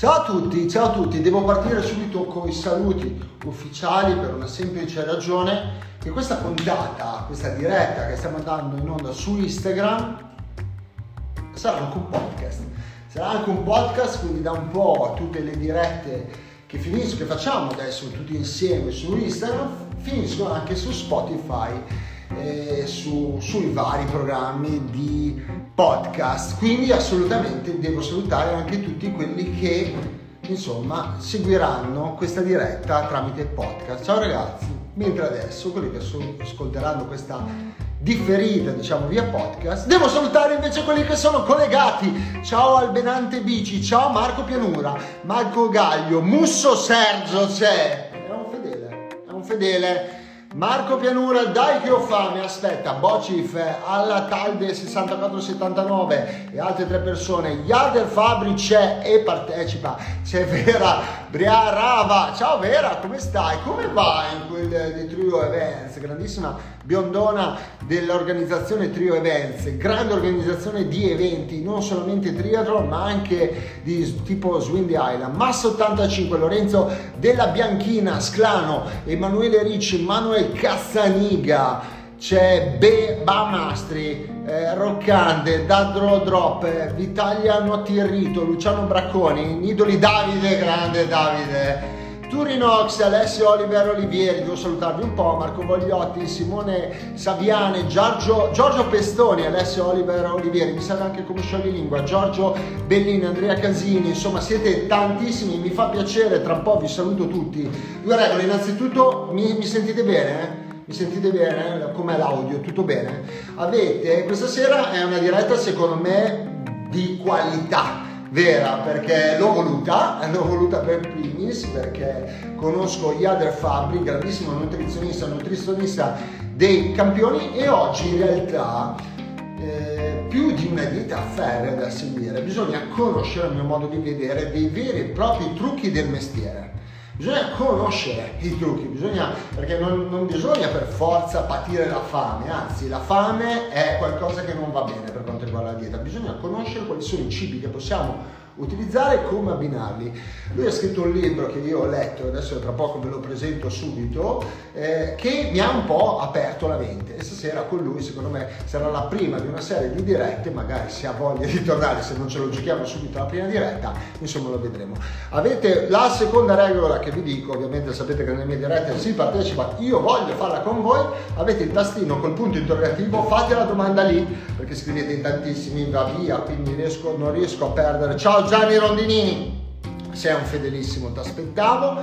Ciao a tutti, ciao a tutti, devo partire subito con i saluti ufficiali per una semplice ragione che questa puntata, questa diretta che stiamo andando in onda su Instagram sarà anche un podcast. Sarà anche un podcast, quindi da un po' tutte le dirette che finiscono, che facciamo adesso tutti insieme su Instagram, finiscono anche su Spotify eh, su, sui vari programmi di podcast. Quindi assolutamente devo salutare anche tutti quelli che insomma seguiranno questa diretta tramite podcast. Ciao ragazzi, mentre adesso quelli che so, ascolteranno questa differita diciamo via podcast devo salutare invece quelli che sono collegati. Ciao Albenante Bici. Ciao Marco Pianura. Marco Gaglio. Musso Sergio c'è è un fedele. È un fedele Marco Pianura, dai che ho fame, aspetta, Bocif, alla Talde 6479 e altre tre persone, Yader Fabri c'è e partecipa, c'è Vera Briarava, ciao Vera, come stai? Come va in quel di Trio Events? Grandissima biondona dell'organizzazione Trio Events, grande organizzazione di eventi, non solamente triathlon ma anche di tipo Swindy Island, Massa 85, Lorenzo della Bianchina, Sclano, Emanuele Ricci, Manuel Cazzaniga, c'è Beba Mastri, eh, Roccante, Dadro Drop, eh, Vitaliano Tirrito, Luciano Bracconi, Nidoli Davide, grande Davide, Turinox, Alessio Oliver Olivieri, devo salutarvi un po', Marco Vogliotti, Simone Saviane, Giorgio, Giorgio Pestoni, Alessio Oliver Olivieri, mi serve anche come scioglilingua, Giorgio Bellini, Andrea Casini, insomma siete tantissimi, mi fa piacere, tra un po' vi saluto tutti. Due regole, innanzitutto mi, mi sentite bene? Eh? Mi sentite bene? Com'è l'audio? Tutto bene? Avete, questa sera è una diretta secondo me di qualità vera perché l'ho voluta, l'ho voluta per primis perché conosco Yader Fabri, grandissimo nutrizionista, nutrizionista dei campioni e oggi in realtà eh, più di una dieta ferrea da seguire, bisogna conoscere a mio modo di vedere dei veri e propri trucchi del mestiere bisogna conoscere i trucchi, bisogna, perché non, non, bisogna per forza patire la fame, anzi la fame è qualcosa che non va bene per quanto riguarda la dieta, bisogna conoscere quali sono i cibi che possiamo utilizzare e come abbinarli. Lui ha scritto un libro che io ho letto, adesso tra poco ve lo presento subito, eh, che mi ha un po' aperto la mente e stasera con lui secondo me sarà la prima di una serie di dirette, magari se ha voglia di tornare, se non ce lo giochiamo subito la prima diretta, insomma lo vedremo. Avete la seconda regola che vi dico, ovviamente sapete che nelle mie dirette si partecipa, io voglio farla con voi, avete il tastino col punto interrogativo, fate la domanda lì, perché scrivete in tantissimi, va via, quindi riesco, non riesco a perdere. Ciao Gianni Rondinini, sei un fedelissimo, ti aspettavo.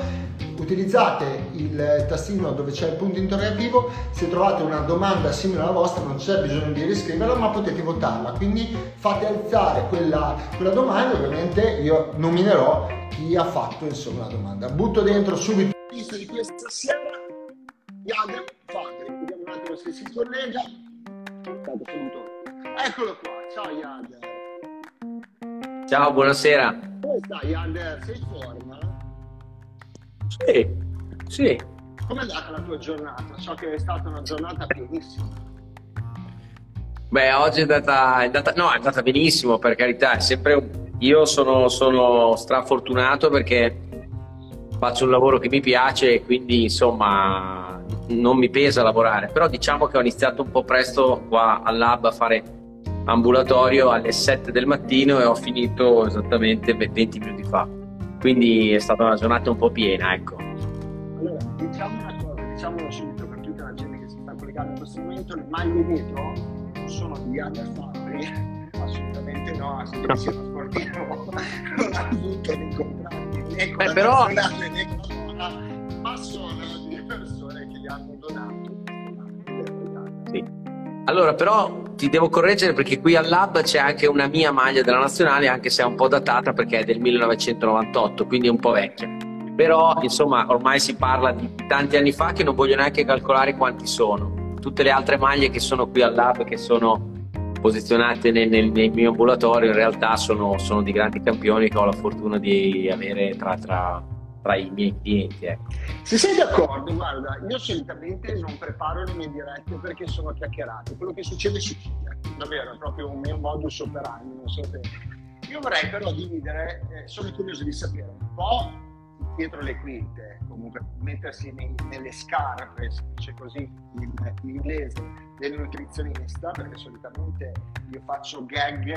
Utilizzate il tastino dove c'è il punto interrogativo, se trovate una domanda simile alla vostra non c'è bisogno di riscriverla ma potete votarla, quindi fate alzare quella, quella domanda ovviamente io nominerò chi ha fatto insomma la domanda. Butto dentro subito la lista di questa sera, Yader Fabri, vediamo un attimo se si collega. Eccolo qua, ciao Yader. Ciao, buonasera. Come stai, Ander? Sei in forma? Sì, sì. Come è andata la tua giornata? So che è stata una giornata pienissima. Beh, oggi è andata, è andata, no, è andata benissimo, per carità, è sempre un... Io sono, sono strafortunato perché faccio un lavoro che mi piace e quindi insomma non mi pesa lavorare, però diciamo che ho iniziato un po' presto qua al lab a fare ambulatorio alle 7 del mattino e ho finito esattamente 20 minuti fa. Quindi è stata una giornata un po' piena, ecco. Allora, diciamo una cosa, diciamolo subito per tutta la gente che si sta collegando in questo momento, le maglie dietro sono di Under Fabri, assolutamente no, se devi sia sportivo non ha avuto dei contratti né con eh, però... né con la ma sono di persone che gli hanno donato. Sì. Allora, però ti devo correggere perché qui al lab c'è anche una mia maglia della nazionale, anche se è un po' datata perché è del 1998, quindi è un po' vecchia. Però, insomma, ormai si parla di tanti anni fa che non voglio neanche calcolare quanti sono. Tutte le altre maglie che sono qui al lab, che sono posizionate nel, nel, nel mio ambulatorio, in realtà sono, sono, di grandi campioni che ho la fortuna di avere tra, tra tra i miei clienti. Ecco. Se sei d'accordo, guarda, io solitamente non preparo le mie dirette perché sono chiacchierate. Quello che succede succede, davvero, è proprio un mio modus operandi. Non so se Io vorrei però dividere, eh, sono curioso di sapere un po' dietro le quinte, comunque mettersi nei, nelle scarpe, si dice così in, in, inglese, del nutrizionista, perché solitamente io faccio gag,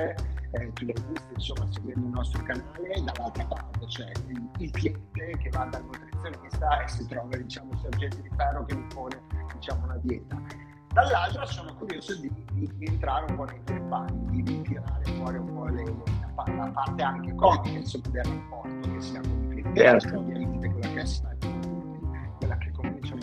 eh, tu l'hai visto insomma seguendo il nostro canale, dall'altra parte c'è il, il cliente che va dal nutrizionista e si trova diciamo sergente di ferro che gli pone diciamo una dieta dall'altra sono curioso di, di, di, entrare un po' nei tuoi panni, di, tirare fuori un po' le, la, la, parte anche comica insomma, del rapporto che sia con il cliente, certo. ovviamente quella che è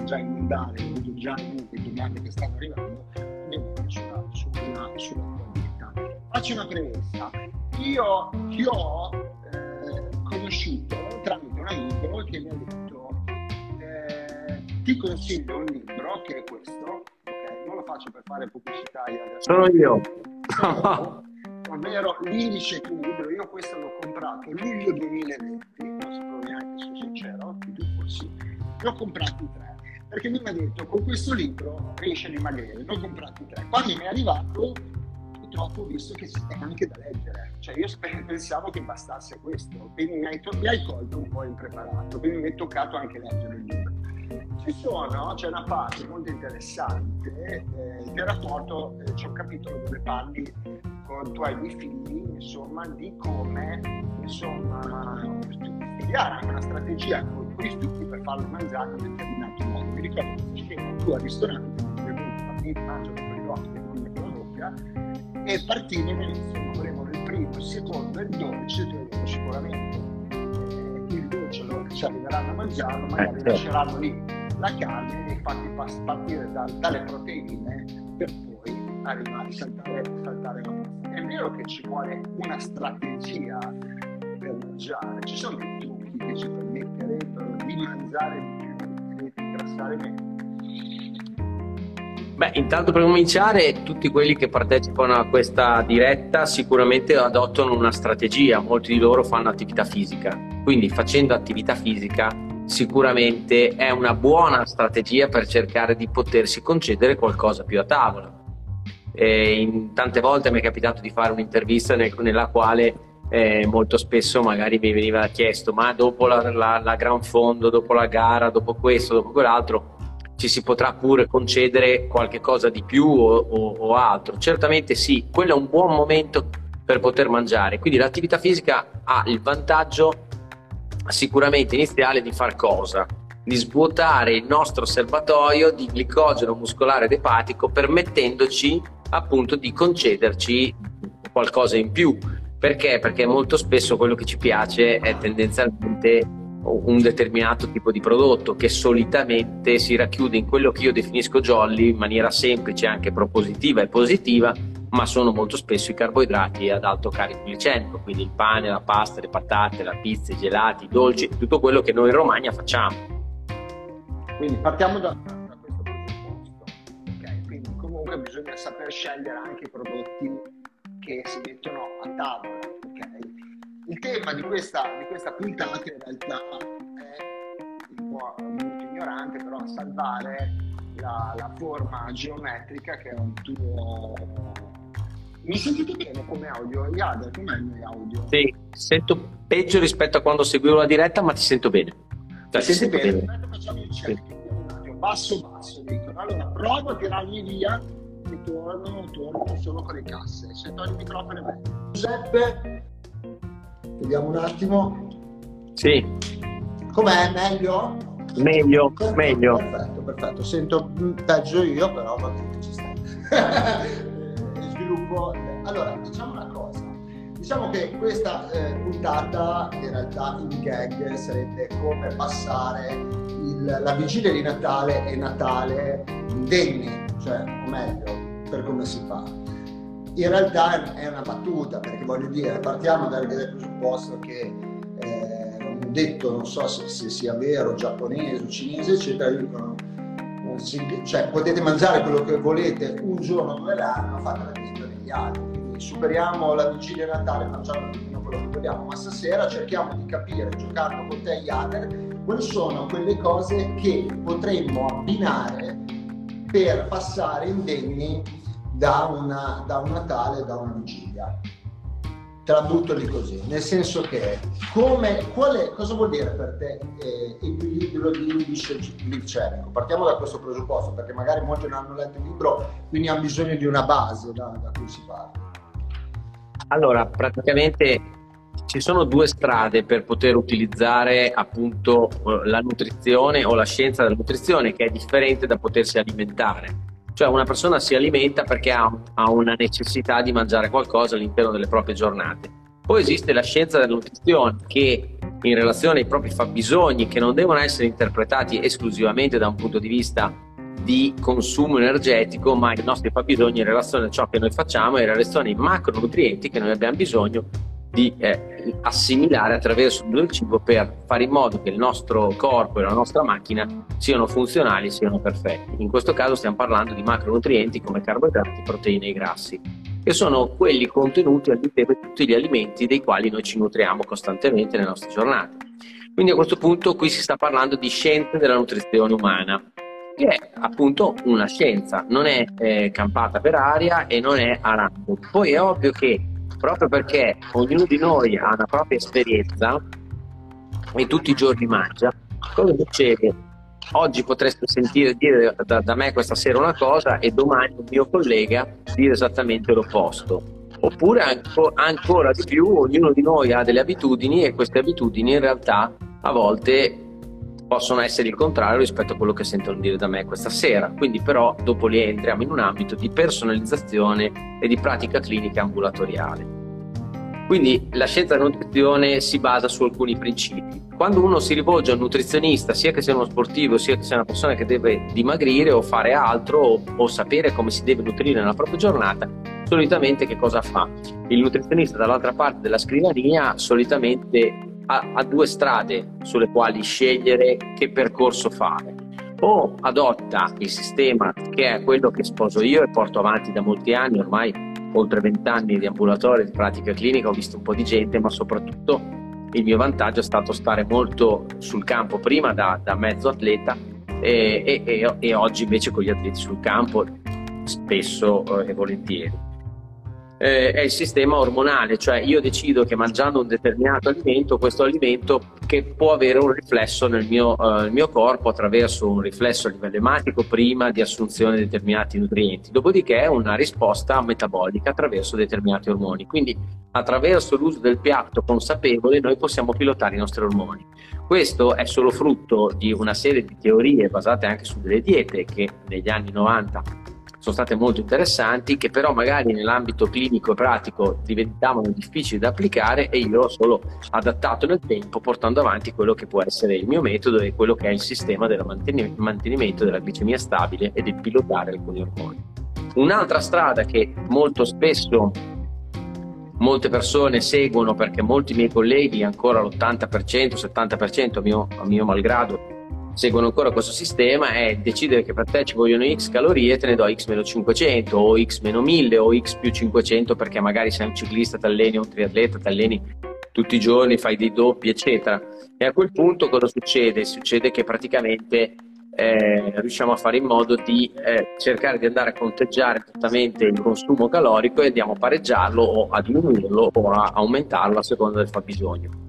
già inondare, vedo già le domande che stanno arrivando, ovviamente sulla, sulla, sulla qualità. Faccio una premessa, io ti ho eh, conosciuto tramite un amico che mi ha detto eh, ti consiglio un libro che è questo faccio per fare pubblicità io Sono io. ovvero l'Indice Equilibrio. Io questo l'ho comprato luglio 2020, non sapevo neanche, sono sincero, tu fossi. Ne ho comprati tre. Perché mi ha detto, con questo libro riesce a dimagrire. Ho comprati tre. Quando mi è arrivato, purtroppo ho visto che è anche da leggere. Cioè io pensavo che bastasse questo. Quindi mi hai, mi hai colto un po' impreparato. Quindi mi è toccato anche leggere il libro ci sono, c'è una parte molto interessante eh, del rapporto, eh, c'è un capitolo dove parli con i tuoi figli, insomma, di come, insomma, studiare una strategia con i figli per farlo mangiare in un determinato modo. Mi ricordo questa scena, tu al ristorante, mi mangio con gli occhi e con la doppia, e partivano, insomma, volevano il primo, il secondo e il dolce, tu sicuramente eh, il dolce loro ci arriveranno a mangiarlo, magari eh, certo. lasceranno lì la carne e farti partire da, dalle proteine per poi arrivare a saltare, saltare la pasta. È vero che ci vuole una strategia per mangiare, ci sono dei trucchi che ci permetterebbero di mangiare di più di ingrassare meno. Beh, intanto per cominciare, tutti quelli che partecipano a questa diretta sicuramente adottano una strategia, molti di loro fanno attività fisica, quindi facendo attività fisica sicuramente è una buona strategia per cercare di potersi concedere qualcosa più a tavola. E in, tante volte mi è capitato di fare un'intervista nel, nella quale eh, molto spesso magari mi veniva chiesto ma dopo la, la, la gran fondo, dopo la gara, dopo questo, dopo quell'altro ci si potrà pure concedere qualche cosa di più o, o, o altro. Certamente sì, quello è un buon momento per poter mangiare, quindi l'attività fisica ha il vantaggio sicuramente iniziale di far cosa? Di svuotare il nostro serbatoio di glicogeno muscolare ed epatico permettendoci appunto di concederci qualcosa in più. Perché? Perché molto spesso quello che ci piace è tendenzialmente un determinato tipo di prodotto che solitamente si racchiude in quello che io definisco jolly in maniera semplice, anche propositiva e positiva, ma sono molto spesso i carboidrati ad alto carico glicemico, quindi il pane, la pasta, le patate, la pizza, i gelati, i dolci, tutto quello che noi in Romagna facciamo. Quindi partiamo da, da questo presupposto, okay? quindi comunque bisogna saper scegliere anche i prodotti che si mettono a tavola. Okay? Il tema di questa, di questa puntata in realtà è un po' molto ignorante, però salvare la, la forma geometrica che è un tuo mi sentite bene come audio? Iader, com'è il mio audio? Sì, sento peggio rispetto a quando seguivo la diretta, ma ti sento bene. Cioè, ti sento bene? bene. Facciamo il check. Sì. Basso, basso, dicono. Allora, provo a tirarli via torno, torno solo con le casse. Se togli il microfono è meglio. Giuseppe, vediamo un attimo. Sì. Com'è? Meglio? Meglio, perfetto, meglio. Perfetto, perfetto. Sento peggio io, però va bene, ci sta. sviluppo. Allora, diciamo una cosa. Diciamo che questa eh, puntata in realtà in gag sarebbe come passare il, la vigilia di Natale e Natale indenni, cioè, o meglio, per come si fa. In realtà è una battuta, perché voglio dire, partiamo dal, presupposto che eh, un detto, non so se, se sia vero, giapponese o cinese, eccetera, dicono cioè potete mangiare quello che volete un giorno dove l'anno, ma fate la dieta degli altri. Quindi superiamo la vigilia di Natale, facciamo tutto quello che vogliamo, ma stasera cerchiamo di capire, giocando con te Iader, quali sono quelle cose che potremmo abbinare per passare indenni da, una, da un Natale, da una vigilia. te la butto lì così, nel senso che come, è, cosa vuol dire per te eh, equilibrio di glicemico? Partiamo da questo presupposto, perché magari molti non hanno letto il libro, quindi hanno bisogno di una base da, da cui si parla. Allora, praticamente ci sono due strade per poter utilizzare appunto la nutrizione o la scienza della nutrizione che è differente da potersi alimentare. Cioè una persona si alimenta perché ha, ha una necessità di mangiare qualcosa all'interno delle proprie giornate. Poi esiste la scienza della nutrizione che in relazione ai propri fabbisogni che non devono essere interpretati esclusivamente da un punto di vista di consumo energetico, ma i nostri fabbisogni in relazione a ciò che noi facciamo e in relazione ai macronutrienti che noi abbiamo bisogno di eh, assimilare attraverso il cibo per fare in modo che il nostro corpo e la nostra macchina siano funzionali, siano perfetti. In questo caso stiamo parlando di macronutrienti come carboidrati, proteine e grassi, che sono quelli contenuti all'interno di tutti gli alimenti dei quali noi ci nutriamo costantemente nelle nostre giornate. Quindi a questo punto qui si sta parlando di scienze della nutrizione umana, che è appunto una scienza, non è eh, campata per aria e non è a random. Poi è ovvio che proprio perché ognuno di noi ha una propria esperienza e tutti i giorni mangia, cosa succede? Oggi potreste sentire dire da, da me questa sera una cosa e domani un mio collega dire esattamente l'opposto. Oppure anco, ancora di più, ognuno di noi ha delle abitudini e queste abitudini in realtà a volte possono essere il contrario rispetto a quello che sentono dire da me questa sera. Quindi però dopo lì entriamo in un ambito di personalizzazione e di pratica clinica ambulatoriale. Quindi la scienza della nutrizione si basa su alcuni principi. Quando uno si rivolge a un nutrizionista, sia che sia uno sportivo, sia che sia una persona che deve dimagrire o fare altro o, o sapere come si deve nutrire nella propria giornata, solitamente che cosa fa? Il nutrizionista dall'altra parte della scrivania solitamente ha, due strade sulle quali scegliere che percorso fare. O adotta il sistema che è quello che sposo io e porto avanti da molti anni, ormai oltre vent'anni di ambulatorio, di pratica clinica, ho visto un po' di gente, ma soprattutto il mio vantaggio è stato stare molto sul campo prima da, da mezzo atleta e, e, e, oggi invece con gli atleti sul campo spesso eh, e volentieri eh, è il sistema ormonale, cioè io decido che mangiando un determinato alimento, questo alimento che può avere un riflesso nel mio, uh, nel mio corpo attraverso un riflesso a livello ematico prima di assunzione di determinati nutrienti, dopodiché una risposta metabolica attraverso determinati ormoni. Quindi attraverso l'uso del piatto consapevole noi possiamo pilotare i nostri ormoni. Questo è solo frutto di una serie di teorie basate anche su delle diete che negli anni 90 sono state molto interessanti, che però magari nell'ambito clinico e pratico diventavano difficili da applicare e io ho solo adattato nel tempo portando avanti quello che può essere il mio metodo e quello che è il sistema del mantenimento della glicemia stabile e del pilotare alcuni ormoni. Un'altra strada che molto spesso molte persone seguono perché molti miei colleghi, ancora l'80%, 70% a mio, a mio malgrado, seguono ancora questo sistema è decidere che per te ci vogliono x calorie te ne do x meno 500 o x meno 1000 o x più 500 perché magari sei un ciclista, ti alleni, un triatleta, ti alleni tutti i giorni, fai dei doppi eccetera e a quel punto cosa succede? Succede che praticamente eh, riusciamo a fare in modo di eh, cercare di andare a conteggiare esattamente il consumo calorico e andiamo a pareggiarlo o a diminuirlo o a aumentarlo a seconda del fabbisogno.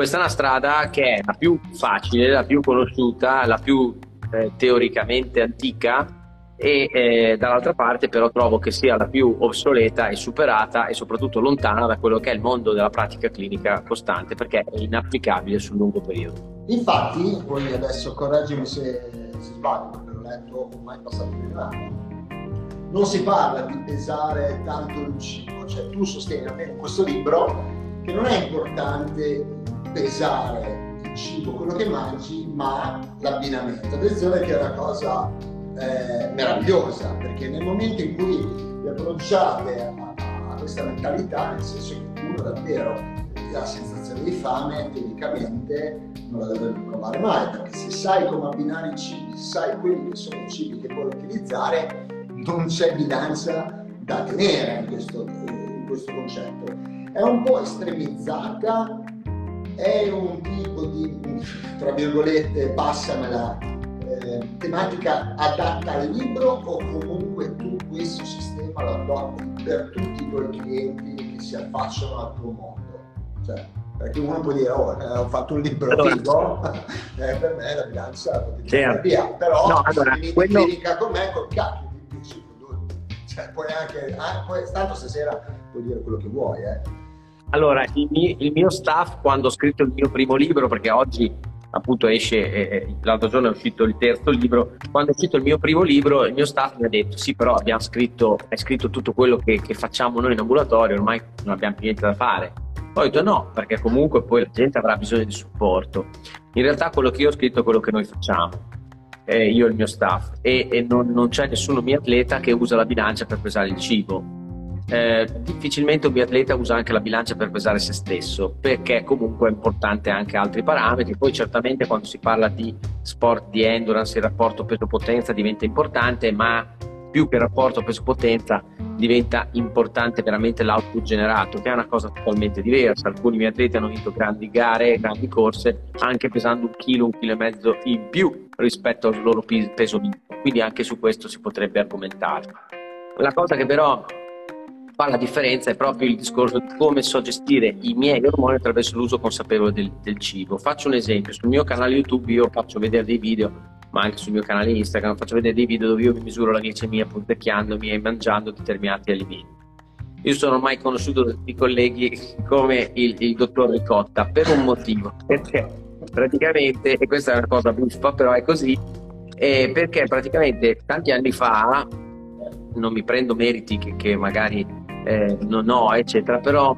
Questa è una strada che è la più facile, la più conosciuta, la più eh, teoricamente antica e eh, dall'altra parte però trovo che sia la più obsoleta e superata e soprattutto lontana da quello che è il mondo della pratica clinica costante perché è inapplicabile sul lungo periodo. Infatti, poi adesso correggimi se, se sbaglio perché l'ho letto ormai passato più di anno, non si parla di pesare tanto il cibo, cioè tu sostieni almeno in questo libro che non è importante pesare il cibo, quello che mangi, ma l'abbinamento. Attenzione che è una cosa eh, meravigliosa, perché nel momento in cui vi approcciate a, a, questa mentalità, nel senso che uno davvero la sensazione di fame, teoricamente non la dovrebbe provare mai, perché se sai come abbinare i cibi, sai quelli che sono i cibi che puoi utilizzare, non c'è bilancia da tenere in questo, in questo concetto. È un po' estremizzata è un tipo di, tra virgolette, passamela, eh, tematica adatta al libro o comunque tu questo sistema lo adotti per tutti i tuoi clienti che si affacciano al tuo mondo. Cioè, perché uno può dire, oh, eh, ho fatto un libro allora, figo, eh, per me la bilancia certo. via, però no, allora, vieni quello... con me col cacchio di cioè, puoi anche, poi, tanto stasera puoi dire quello che vuoi, eh. Allora, il mio, il mio staff, quando ho scritto il mio primo libro, perché oggi appunto esce, eh, l'altro giorno è uscito il terzo libro, quando è uscito il mio primo libro il mio staff mi ha detto sì però abbiamo scritto, hai scritto tutto quello che, che facciamo noi in ambulatorio, ormai non abbiamo più niente da fare. Poi ho detto no, perché comunque poi la gente avrà bisogno di supporto. In realtà quello che io ho scritto è quello che noi facciamo, eh, io e il mio staff, e, e non, non c'è nessuno mio atleta che usa la bilancia per pesare il cibo eh, difficilmente un biatleta usa anche la bilancia per pesare se stesso, perché comunque è importante anche altri parametri. Poi certamente quando si parla di sport di endurance il rapporto peso-potenza diventa importante, ma più che il rapporto peso-potenza diventa importante veramente l'output generato, che è una cosa totalmente diversa. Alcuni miei atleti hanno vinto grandi gare, grandi corse, anche pesando un chilo, un chilo e mezzo in più rispetto al loro peso minimo. Quindi anche su questo si potrebbe argomentare. La cosa che però Qua la differenza è proprio il discorso di come so gestire i miei ormoni attraverso l'uso consapevole del, del cibo. Faccio un esempio, sul mio canale YouTube io faccio vedere dei video ma anche sul mio canale Instagram faccio vedere dei video dove io mi misuro la glicemia punzecchiandomi e mangiando determinati alimenti. Io sono ormai conosciuto da tutti i colleghi come il, il dottor Ricotta per un motivo, perché praticamente, e questa è una cosa buffa, però è così, eh, perché praticamente tanti anni fa, non mi prendo meriti che, che magari eh, non ho, eccetera, però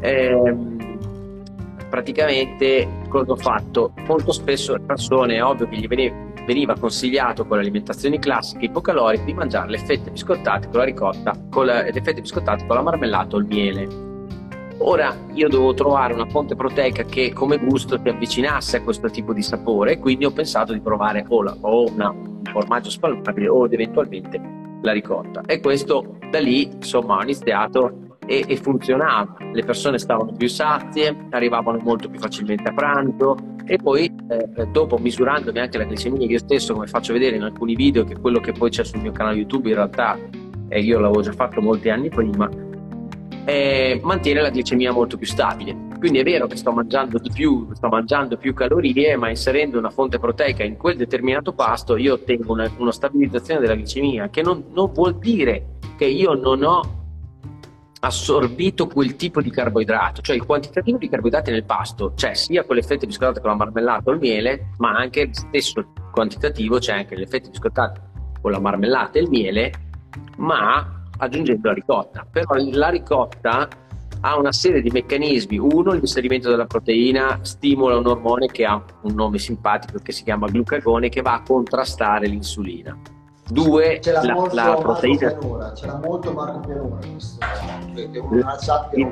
ehm, praticamente cosa ho fatto? Molto spesso le persone, è ovvio che gli veniva, veniva consigliato con le alimentazioni classiche ipocaloriche di mangiare le fette biscottate con la ricotta, con la, le fette biscottate con la marmellata o il miele. Ora io dovevo trovare una fonte proteica che come gusto si avvicinasse a questo tipo di sapore quindi ho pensato di provare o, la, o una, un formaggio spalmabile o eventualmente la ricotta. E questo da lì insomma ho iniziato e, e, funzionava. Le persone stavano più sazie, arrivavano molto più facilmente a pranzo e poi eh, dopo misurandomi anche la glicemia io stesso come faccio vedere in alcuni video che quello che poi c'è sul mio canale YouTube in realtà eh, io l'avevo già fatto molti anni prima eh, mantiene la glicemia molto più stabile. Quindi è vero che sto mangiando di più, sto mangiando più calorie, ma inserendo una fonte proteica in quel determinato pasto io ottengo una, una stabilizzazione della glicemia, che non, non vuol dire che io non ho assorbito quel tipo di carboidrato, cioè il quantitativo di carboidrati nel pasto c'è sia con le fette biscottate con la marmellata o il miele, ma anche il stesso quantitativo c'è anche le fette con la marmellata e il miele, ma aggiungendo la ricotta. Però la ricotta ha una serie di meccanismi. Uno, l'inserimento della proteina stimola un ormone che ha un nome simpatico che si chiama glucagone che va a contrastare l'insulina. Due, la, la proteina. Pianura, c'era molto Marco Pianura. Questo, una chat che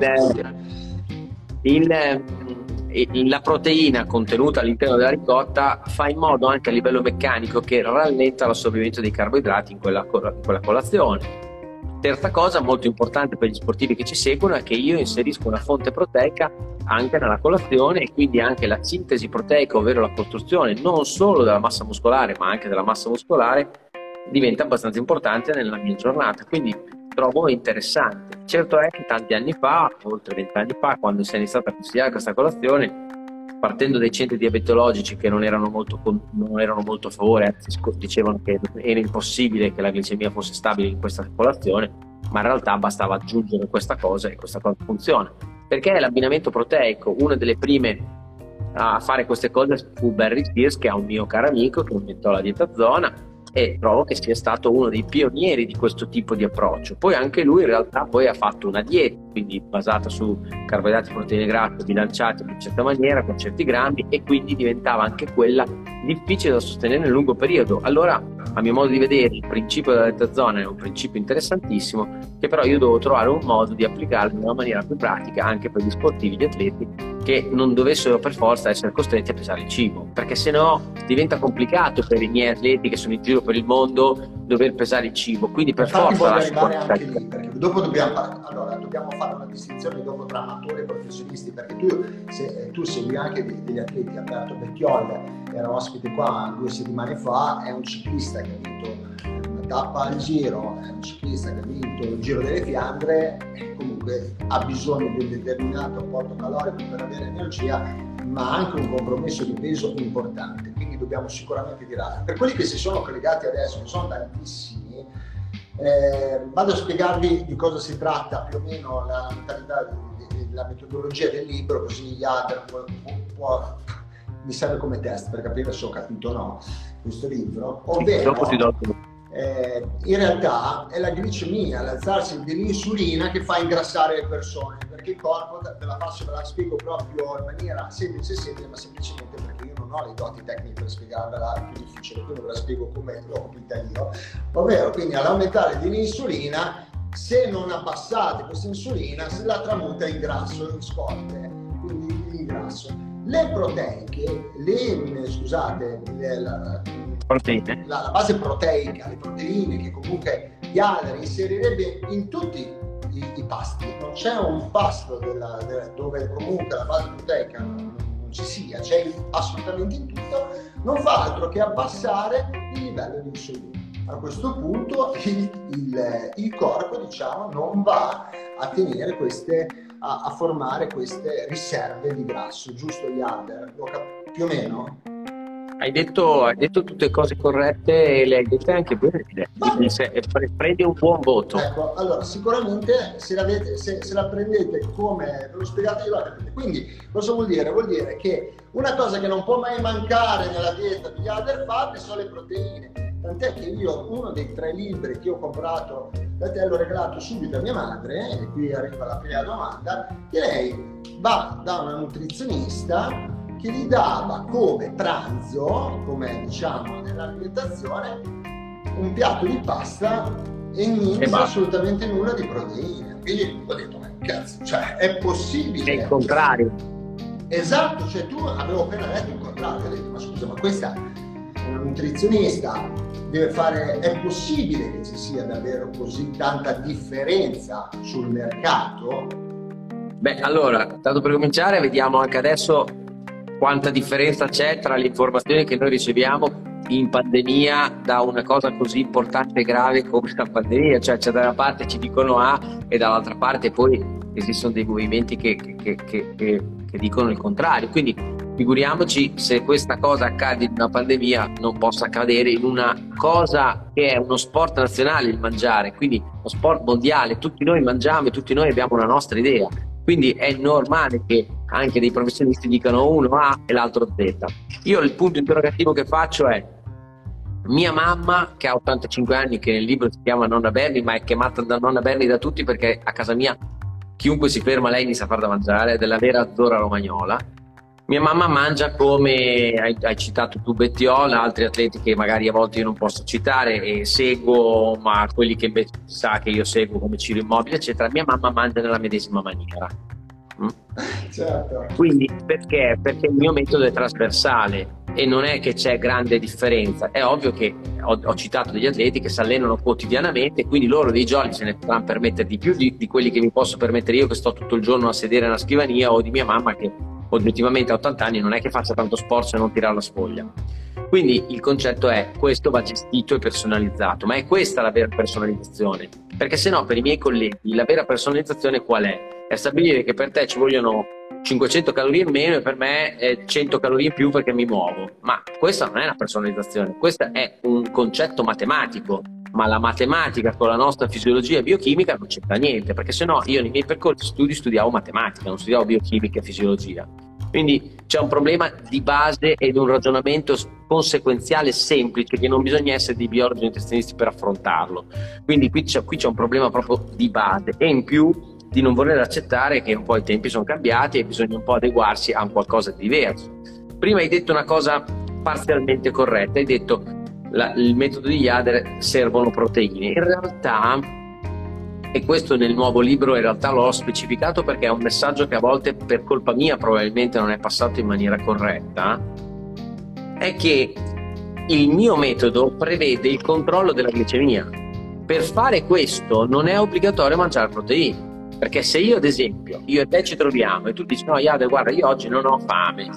il, la proteina contenuta all'interno della ricotta fa in modo anche a livello meccanico che rallenta l'assorbimento dei carboidrati in quella, in quella colazione Terza cosa, molto importante per gli sportivi che ci seguono, è che io inserisco una fonte proteica anche nella colazione e quindi anche la sintesi proteica, ovvero la costruzione non solo della massa muscolare, ma anche della massa muscolare, diventa abbastanza importante nella mia giornata. Quindi trovo interessante. Certo è che tanti anni fa, oltre vent'anni fa, quando si è iniziata a consigliare questa colazione, partendo dai centri diabetologici che non erano molto, non erano molto a favore, anzi dicevano che era impossibile che la glicemia fosse stabile in questa popolazione, ma in realtà bastava aggiungere questa cosa e questa cosa funziona. Perché l'abbinamento proteico, una delle prime a fare queste cose fu Barry Spears, che è un mio caro amico che inventò la dieta zona, e trovo che sia stato uno dei pionieri di questo tipo di approccio. Poi anche lui in realtà poi ha fatto una dieta, quindi basata su carboidrati, proteine grasse bilanciati in una certa maniera, con certi grammi e quindi diventava anche quella difficile da sostenere nel lungo periodo. Allora, a mio modo di vedere, il principio della dieta zona è un principio interessantissimo che però io devo trovare un modo di applicarlo in una maniera più pratica anche per gli sportivi, gli atleti che non dovessero per forza essere costretti a pesare il cibo, perché se no diventa complicato per i miei atleti che sono in giro per il mondo dover pesare il cibo. Quindi per Infatti forza lì, perché dopo dobbiamo, allora, dobbiamo fare una distinzione dopo tra amatori e professionisti, perché tu, se, tu segui anche degli atleti, Alberto Vecchiol era ospite qua due settimane fa, è un ciclista che ha vinto tappa al giro, è un ciclista che ha vinto il Giro delle Fiandre, comunque ha bisogno di un determinato apporto calorico per avere energia, ma anche un compromesso di peso importante, quindi dobbiamo sicuramente tirare. Per quelli che si sono collegati adesso, che sono tantissimi, eh, vado a spiegarvi di cosa si tratta più o meno la mentalità, la metodologia del libro, così Yader può, può, mi serve come test per capire se ho capito o no questo libro, ovvero eh, in realtà è la glicemia, l'alzarsi dell'insulina che fa ingrassare le persone, perché il corpo, ve la faccio, ve la spiego proprio in maniera semplice semplice, ma semplicemente perché non ho le doti tecniche per spiegarvela, è più difficile, quindi ve la spiego come l'ho capita io, ovvero quindi all'aumentare dell'insulina, se non abbassate questa insulina, se la tramuta in grasso, in scorte, quindi in grasso le proteiche, le, scusate, le, la. La, la, base proteica, le proteine che comunque Yader inserirebbe in tutti i, i, pasti. Non c'è un pasto della, della, dove comunque la base proteica ci sia, c'è assolutamente in tutto, non fa altro che abbassare il livello di insulina a questo punto il, il, il, corpo diciamo, non va a tenere queste a, a formare queste riserve di grasso, giusto Yander? Più o meno? Hai detto, hai detto, tutte cose corrette e le hai dette anche bene. Prendi un buon voto. Ecco, allora sicuramente se se, se la prendete come l'ho spiegato io, quindi cosa vuol dire? Vuol dire che una cosa che non può mai mancare nella dieta di Yader Fab sono le proteine Tant'è che io uno dei tre libri che ho comprato da te l'ho regalato subito a mia madre, e qui arriva la prima domanda, che lei va da una nutrizionista che gli dava come pranzo, come diciamo nell'alimentazione, un piatto di pasta e niente, assolutamente nulla di proteine. Quindi ho detto, ma cazzo, cioè è possibile. È il contrario. Esatto, cioè tu avevo appena detto il contrario, ho detto, ma scusa, ma questa è una nutrizionista deve fare, è possibile che ci sia davvero così tanta differenza sul mercato? Beh, allora, tanto per cominciare, vediamo anche adesso quanta differenza c'è tra le informazioni che noi riceviamo in pandemia da una cosa così importante e grave come la pandemia, cioè, cioè da una parte ci dicono A e dall'altra parte poi esistono dei movimenti che, che, che, che dicono il contrario. Quindi Figuriamoci se questa cosa accade in una pandemia non possa accadere in una cosa che è uno sport nazionale il mangiare, quindi uno sport mondiale, tutti noi mangiamo e tutti noi abbiamo una nostra idea. Quindi è normale che anche dei professionisti dicano uno A e l'altro Z. Io il punto interrogativo che faccio è mia mamma che ha 85 anni, che nel libro si chiama Nonna Berni, ma è chiamata da Nonna Berni da tutti perché a casa mia chiunque si ferma lei mi sa far da mangiare, è della vera Zora Romagnola mia mamma mangia come hai, hai, citato tu Bettiola, altri atleti che magari a volte io non posso citare e seguo, ma quelli che invece sa che io seguo come Ciro Immobile, eccetera. Mia mamma mangia nella medesima maniera. Mm? Certo. Quindi perché? Perché il mio metodo è trasversale e non è che c'è grande differenza. È ovvio che ho, ho citato degli atleti che si allenano quotidianamente, quindi loro dei giorni se ne potranno permettere di più di, di quelli che mi posso permettere io che sto tutto il giorno a sedere nella scrivania o di mia mamma che oggettivamente a 80 anni non è che faccia tanto sport se non tirare la spoglia. Quindi il concetto è questo va gestito e personalizzato, ma è questa la vera personalizzazione, perché se no per i miei colleghi la vera personalizzazione qual è? È stabilire che per te ci vogliono 500 calorie in meno e per me 100 calorie in più perché mi muovo, ma questa non è una personalizzazione, questo è un concetto matematico ma la matematica con la nostra fisiologia e biochimica non c'entra niente, perché se no io nei miei percorsi studi studiavo matematica, non studiavo biochimica e fisiologia. Quindi c'è un problema di base ed un ragionamento conseguenziale semplice che non bisogna essere dei biologi nutrizionisti per affrontarlo. Quindi qui c'è, qui c'è un problema proprio di base e in più di non voler accettare che un po' i tempi sono cambiati e bisogna un po' adeguarsi a un qualcosa di diverso. Prima hai detto una cosa parzialmente corretta, hai detto la, il metodo di Yader servono proteine. In realtà, e questo nel nuovo libro in realtà l'ho specificato perché è un messaggio che a volte per colpa mia probabilmente non è passato in maniera corretta, è che il mio metodo prevede il controllo della glicemia. Per fare questo non è obbligatorio mangiare proteine. Perché se io, ad esempio, io e te ci troviamo e tu dici no, Iade, guarda, io oggi non ho fame,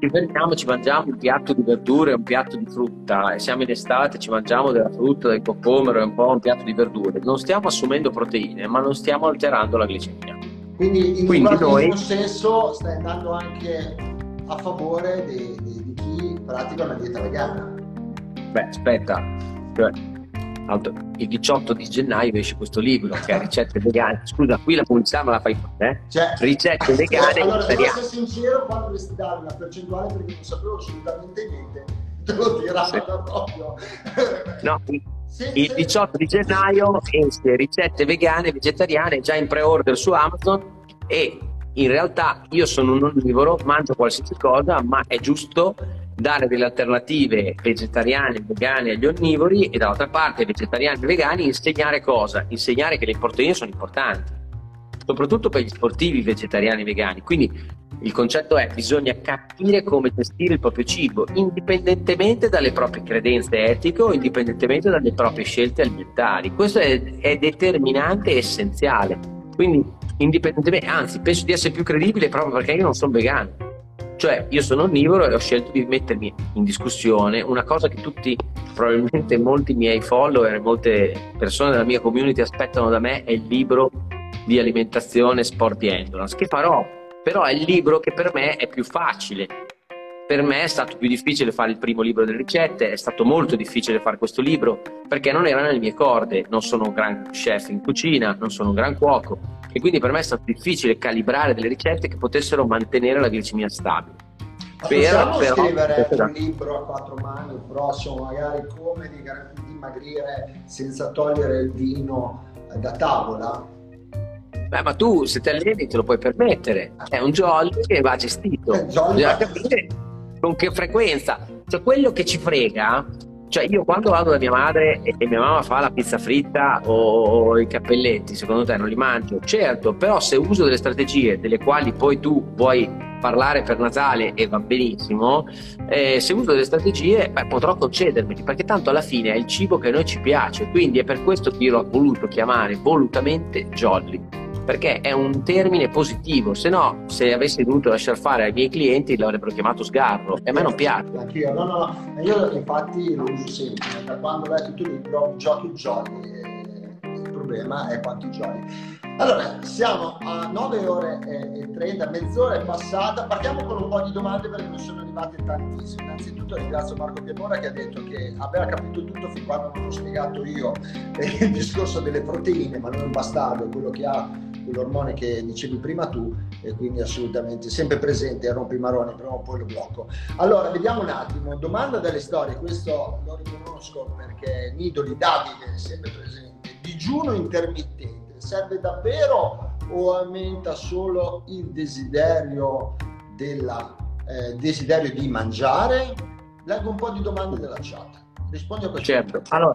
ci fermiamo, ci mangiamo un piatto di verdure e un piatto di frutta, e siamo in estate, ci mangiamo della frutta, del cocomero e un po' un piatto di verdure. Non stiamo assumendo proteine, ma non stiamo alterando la glicemia. Quindi in Quindi noi... senso stai andando anche a favore di, di, di chi pratica una dieta vegana. Beh, aspetta, cioè, il 18 di gennaio esce questo libro che è ricette vegane. Scusa, qui la pubblicità me la fai fare, eh? Cioè, ricette vegane. Allora, devo essere sincero, quando dovresti dare una percentuale perché non sapevo assolutamente niente, te lo tirava sì. proprio. No, il 18 di gennaio esce ricette vegane, vegetariane, già in pre-order su Amazon e in realtà io sono un onnivoro, mangio qualsiasi cosa, ma è giusto dare delle alternative vegetariane vegane agli onnivori e dall'altra parte vegetariani e vegani insegnare cosa? Insegnare che le proteine sono importanti, soprattutto per gli sportivi vegetariani e vegani. Quindi il concetto è bisogna capire come gestire il proprio cibo, indipendentemente dalle proprie credenze etiche o indipendentemente dalle proprie scelte alimentari. Questo è, è determinante e essenziale. Quindi, indipendentemente, anzi, penso di essere più credibile proprio perché io non sono vegano cioè, io sono onnivoro e ho scelto di mettermi in discussione una cosa che tutti, probabilmente molti miei follower, molte persone della mia community aspettano da me, è il libro di alimentazione, sport e endurance, che farò, però è il libro che per me è più facile. Per me è stato più difficile fare il primo libro delle ricette, è stato molto difficile fare questo libro perché non era nelle mie corde, non sono un gran chef in cucina, non sono un gran cuoco, e quindi per me è stato difficile calibrare delle ricette che potessero mantenere la glicemia stabile. Ma per, però, scrivere per... un libro a quattro mani, il prossimo, magari come dimagrire senza togliere il vino da tavola? Beh, ma tu se ti alleni te lo puoi permettere, è un jolly che va gestito, bisogna capire con che frequenza. Cioè quello che ci frega cioè, io quando vado da mia madre e, mia mamma fa la pizza fritta o, o, i cappelletti, secondo te non li mangio? Certo, però se uso delle strategie delle quali poi tu vuoi parlare per Natale e va benissimo, eh, se uso delle strategie beh, potrò concedermeli, perché tanto alla fine è il cibo che a noi ci piace, quindi è per questo che io l'ho voluto chiamare volutamente Jolly perché è un termine positivo, se no se avessi dovuto lasciare fare ai miei clienti l'avrebbero chiamato sgarro e a me non piace. Anch'io, no, no, no, io infatti lo uso sempre, da quando ho letto il tuo libro giochi giochi, il problema è quanti giochi. Allora, siamo a 9 ore e 30, mezz'ora è passata. Partiamo con un po' di domande perché ne sono arrivate tantissime. Innanzitutto ringrazio Marco Pianura che ha detto che aveva capito tutto fin quando non ho spiegato io il discorso delle proteine, ma non è quello che ha quell'ormone che dicevi prima tu e quindi assolutamente sempre presente, rompi maroni, prima o poi lo blocco. Allora, vediamo un attimo, domanda delle storie, questo lo riconosco perché Nidoli Davide è sempre presente, digiuno intermittente, serve davvero o aumenta solo il desiderio, della, eh, desiderio di mangiare? Leggo un po' di domande della chat. Rispondi a questo. Certo. Allora,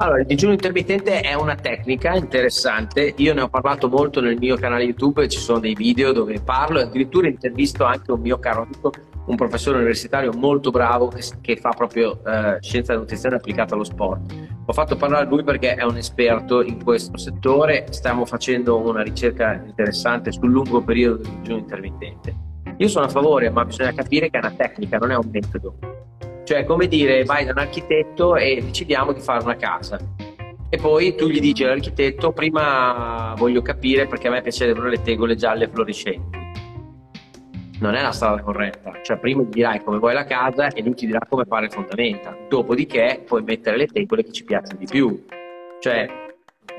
allora, il digiuno intermittente è una tecnica interessante, io ne ho parlato molto nel mio canale YouTube, ci sono dei video dove parlo e addirittura intervisto anche un mio caro amico, un professore universitario molto bravo che, che fa proprio eh, scienza della nutrizione applicata allo sport. Ho fatto parlare lui perché è un esperto in questo settore, stiamo facendo una ricerca interessante sul lungo periodo del digiuno intermittente. Io sono a favore, ma bisogna capire che è una tecnica, non è un metodo cioè, come dire, vai da un architetto e decidiamo di fare una casa. E poi tu gli dici all'architetto, prima voglio capire perché a me piacevano le tegole gialle fluorescenti. Non è la strada corretta. Cioè, prima gli dirai come vuoi la casa e lui ti dirà come fare le fondamenta. Dopodiché puoi mettere le tegole che ci piacciono di più. Cioè,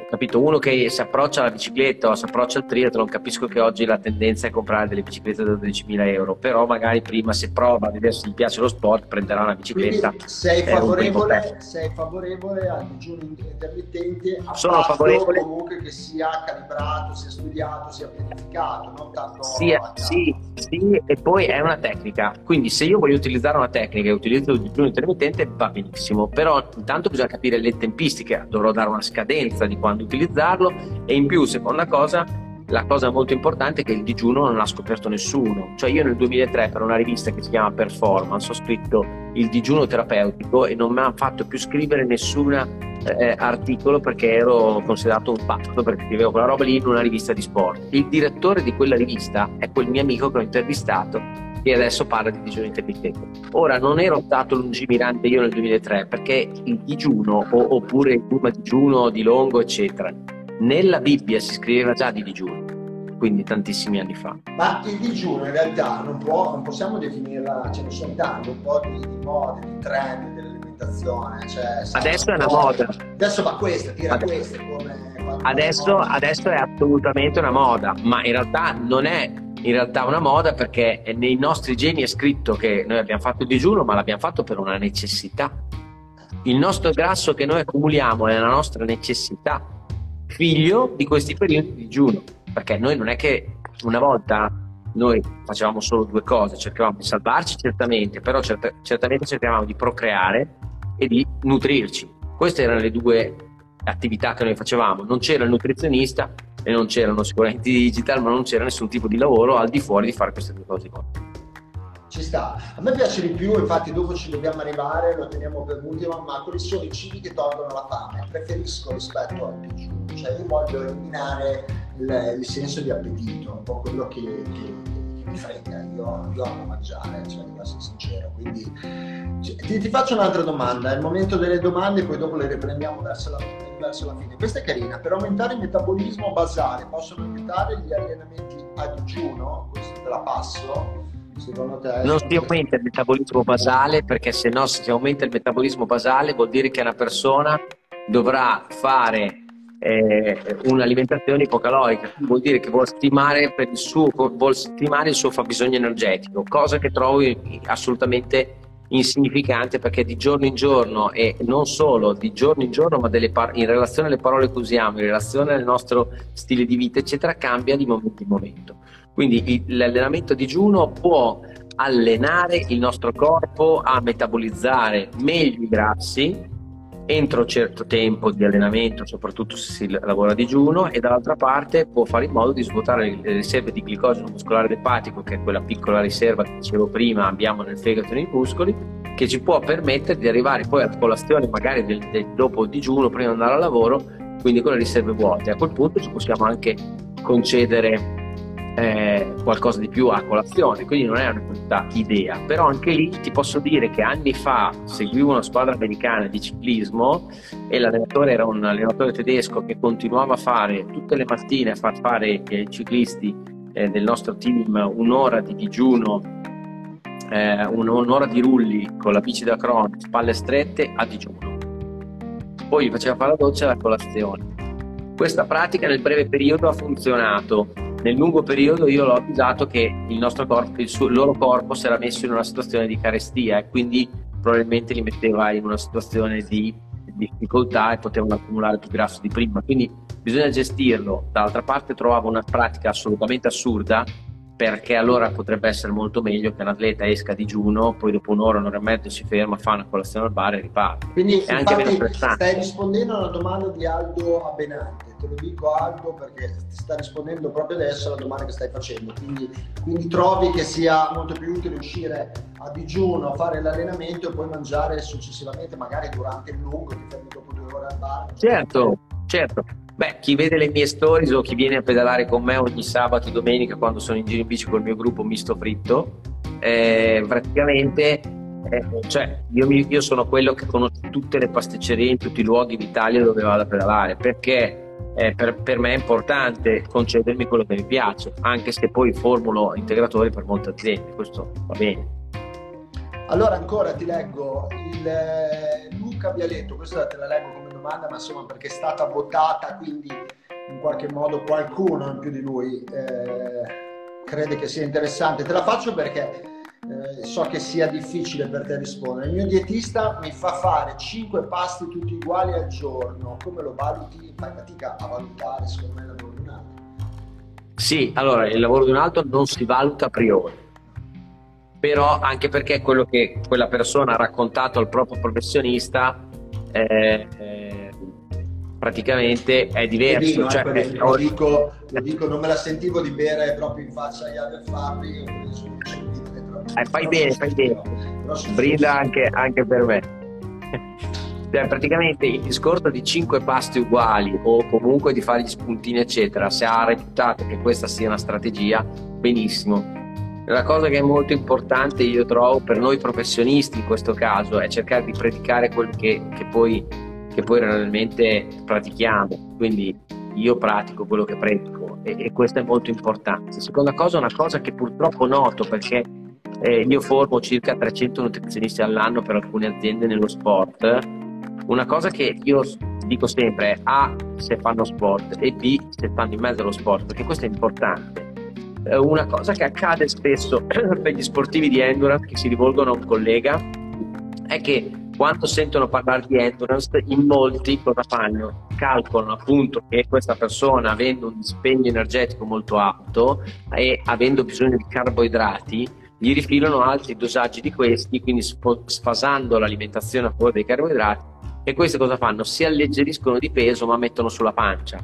capito? Uno che si approccia alla bicicletta o si approccia al triathlon, capisco che oggi la tendenza è comprare delle biciclette da 12.000 euro, però magari prima se prova a vedere se gli piace lo sport prenderà una bicicletta. Quindi sei favorevole, sei favorevole al digiuno intermittente a Sono favorevole comunque che sia calibrato, sia studiato, sia pianificato, non tanto sì, sì, sì, e poi è una tecnica, quindi se io voglio utilizzare una tecnica e utilizzo il digiuno intermittente va benissimo, però intanto bisogna capire le tempistiche, dovrò dare una scadenza di quando quando utilizzarlo e in più, seconda cosa, la cosa molto importante è che il digiuno non l'ha scoperto nessuno. Cioè io nel 2003 per una rivista che si chiama Performance ho scritto il digiuno terapeutico e non mi ha fatto più scrivere nessun eh, articolo perché ero considerato un pazzo perché scrivevo quella roba lì in una rivista di sport. Il direttore di quella rivista è quel mio amico che ho intervistato che adesso parla di digiuno intermittente. Ora, non ero stato lungimirante io nel 2003 perché il digiuno o, oppure il Puma digiuno di Longo, eccetera, nella Bibbia si scriveva già di digiuno, quindi tantissimi anni fa. Ma il digiuno in realtà non, può, non possiamo definirla, ce ne sono tanti, un po' di, di mode, di trend dell'alimentazione. Cioè, adesso è una moda. Adesso va questa, tira adesso. questa come... Adesso, adesso è assolutamente una moda, ma in realtà non è in realtà una moda perché nei nostri geni è scritto che noi abbiamo fatto il digiuno, ma l'abbiamo fatto per una necessità. Il nostro grasso che noi accumuliamo è la nostra necessità, figlio di questi periodi di digiuno, perché noi non è che una volta noi facevamo solo due cose, cercavamo di salvarci certamente, però cert- certamente cercavamo di procreare e di nutrirci. Queste erano le due attività che noi facevamo. Non c'era il nutrizionista, e non c'erano sicuramente digital, ma non c'era nessun tipo di lavoro al di fuori di fare queste due cose qua. Ci sta. A me piace di più, infatti dopo ci dobbiamo arrivare, lo teniamo per ultimo, ma quali sono i cibi che tolgono la fame? Preferisco rispetto al digiuno, cioè io voglio eliminare il, il senso di appetito, un po' quello che, che mi frega, io, io, amo mangiare, cioè devo essere sincero. Quindi ti, ti faccio un'altra domanda, è il momento delle domande, poi dopo le riprendiamo verso la verso la fine. Questa è carina, per aumentare il metabolismo basale possono aiutare gli allenamenti a digiuno? Questo te la passo. Secondo te? Non si aumenta il metabolismo basale perché se no se si aumenta il metabolismo basale vuol dire che una persona dovrà fare eh, un'alimentazione ipocalorica, vuol dire che vuol stimare, il suo, vuol stimare il suo fabbisogno energetico, cosa che trovo assolutamente insignificante perché di giorno in giorno e non solo di giorno in giorno ma par- in relazione alle parole che usiamo, in relazione al nostro stile di vita eccetera cambia di momento in momento. Quindi il, l'allenamento a digiuno può allenare il nostro corpo a metabolizzare meglio i grassi entro certo tempo di allenamento, soprattutto se si lavora a digiuno, e dall'altra parte può fare in modo di svuotare le riserve di glicogeno muscolare epatico, che è quella piccola riserva che dicevo prima abbiamo nel fegato e nei muscoli, che ci può permettere di arrivare poi a colazione magari del, del dopo digiuno, prima di andare al lavoro, quindi con le riserve vuote. A quel punto ci possiamo anche concedere eh, qualcosa di più a colazione, quindi non è una brutta idea, però anche lì ti posso dire che anni fa seguivo una squadra americana di ciclismo e l'allenatore era un allenatore tedesco che continuava a fare tutte le mattine a far fare ai ciclisti eh, del nostro team un'ora di digiuno, eh, un'ora di rulli con la bici da crono, spalle strette a digiuno. Poi faceva fare la doccia e la colazione. Questa pratica nel breve periodo ha funzionato, nel lungo periodo io l'ho avvisato che il nostro corpo, il, suo, il loro corpo si era messo in una situazione di carestia e quindi probabilmente li metteva in una situazione di difficoltà e potevano accumulare più grasso di prima. Quindi bisogna gestirlo. Dall'altra parte trovavo una pratica assolutamente assurda perché allora potrebbe essere molto meglio che un atleta esca a digiuno, poi dopo un'ora, un'ora e mezzo si ferma, fa una colazione al bar e riparte. Quindi è anche meno stai rispondendo a una domanda di Aldo Abenante, te lo dico Aldo perché ti sta rispondendo proprio adesso alla domanda che stai facendo, quindi, quindi trovi che sia molto più utile uscire a digiuno, fare l'allenamento e poi mangiare successivamente, magari durante il lungo, ti fermi dopo due ore al bar. Certo, certo. Beh, chi vede le mie stories o chi viene a pedalare con me ogni sabato e domenica quando sono in giro in bici col mio gruppo misto fritto, eh, praticamente eh, cioè, io, io, sono quello che conosce tutte le pasticcerie in tutti i luoghi d'Italia dove vado a pedalare perché eh, per, per, me è importante concedermi quello che mi piace, anche se poi formulo integratori per molte aziende, questo va bene. Allora ancora ti leggo il eh, Luca Bialetto, questa te la leggo come domanda, ma insomma perché è stata votata, quindi in qualche modo qualcuno in più di lui eh, crede che sia interessante. Te la faccio perché eh, so che sia difficile per te rispondere. Il mio dietista mi fa fare 5 pasti tutti uguali al giorno. Come lo valuti? Fai fatica a valutare, secondo me, il lavoro di un altro. Sì, allora il lavoro di un altro non si valuta a priori però anche perché quello che quella persona ha raccontato al proprio professionista eh, eh, praticamente è diverso. Vino, cioè, eh, lo, dico, lo, dico, non me la sentivo di bere proprio in faccia agli altri Fabri. Eh, fai bene, fai bene. Brinda anche, anche per me. Cioè, praticamente il discorso di cinque pasti uguali o comunque di fare gli spuntini eccetera se ha reputato che questa sia una strategia benissimo La cosa che è molto importante, io trovo, per noi professionisti in questo caso, è cercare di predicare quello che, che, poi, che poi realmente pratichiamo. Quindi io pratico quello che predico e, e questo è molto importante. Seconda cosa, una cosa che purtroppo noto perché eh, io formo circa 300 nutrizionisti all'anno per alcune aziende nello sport. Una cosa che io dico sempre è A se fanno sport e B se stanno in mezzo allo sport, perché questo è importante. Eh, una cosa che accade spesso per gli sportivi di endurance che si rivolgono a un collega è che quando sentono parlare di endurance, in molti cosa fanno? Calcolano appunto che questa persona, avendo un dispendio energetico molto alto e avendo bisogno di carboidrati, gli rifilano alti dosaggi di questi, quindi sfasando l'alimentazione a favore dei carboidrati. E queste cosa fanno? Si alleggeriscono di peso ma mettono sulla pancia.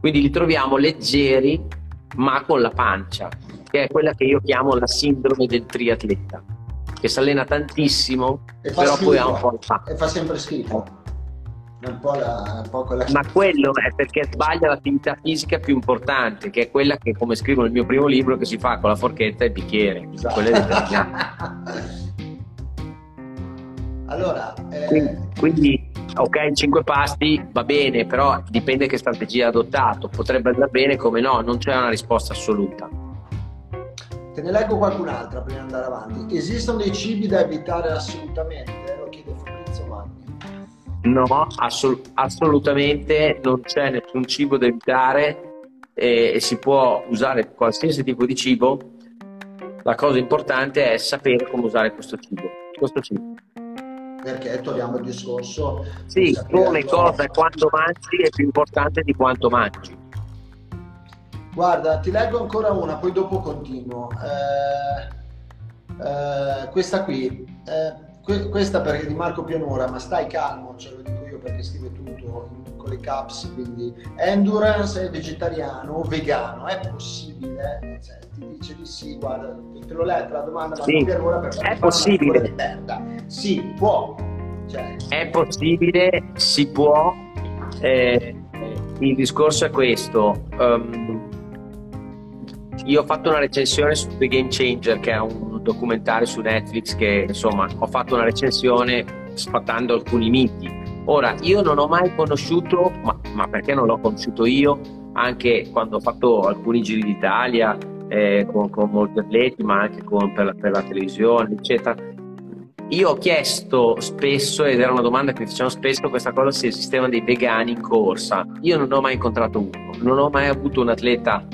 Quindi li troviamo leggeri ma con la pancia, che è quella che io chiamo la sindrome del triatleta, che si allena tantissimo, però schifo, poi ha un po' il fa. E fa sempre schifo un po', la, un po quella... Ma quello è perché sbaglia l'attività fisica più importante, che è quella che, come scrivo nel mio primo libro, che si fa con la forchetta e il bicchiere. Esatto. Allora, eh... quindi, quindi, ok, 5 pasti va bene, però dipende che strategia ha adottato. Potrebbe andare bene come no, non c'è una risposta assoluta. Te ne leggo qualcun'altra prima di andare avanti. Esistono dei cibi da evitare assolutamente? Lo chiede Magni. No, assol- assolutamente non c'è nessun cibo da evitare e, e si può usare qualsiasi tipo di cibo. La cosa importante è sapere come usare questo cibo. Questo cibo. Perché togliamo il discorso. Sì, come, cosa e quanto mangi è più importante di quanto mangi. Guarda, ti leggo ancora una, poi dopo continuo. Eh, eh, questa qui. Eh, questa perché di Marco Pianura, ma stai calmo, ce lo dico io perché scrive tutto con le caps, quindi endurance è vegetariano o vegano, è possibile? Cioè, ti dice di sì, guarda, te l'ho letto la domanda, sì, Marco Pianura per è possibile. Sì, può. Cioè. È possibile, si può. Eh, il discorso è questo. Um, io ho fatto una recensione su The Game Changer, che è un documentario su Netflix che insomma ho fatto una recensione sfatando alcuni miti. Ora, io non ho mai conosciuto, ma, ma perché non l'ho conosciuto io, anche quando ho fatto alcuni giri d'Italia eh, con, con, molti atleti, ma anche con, per, la, per la televisione, eccetera. Io ho chiesto spesso, ed era una domanda che mi facevano spesso, questa cosa se esistevano dei vegani in corsa. Io non ho mai incontrato uno, non ho mai avuto un atleta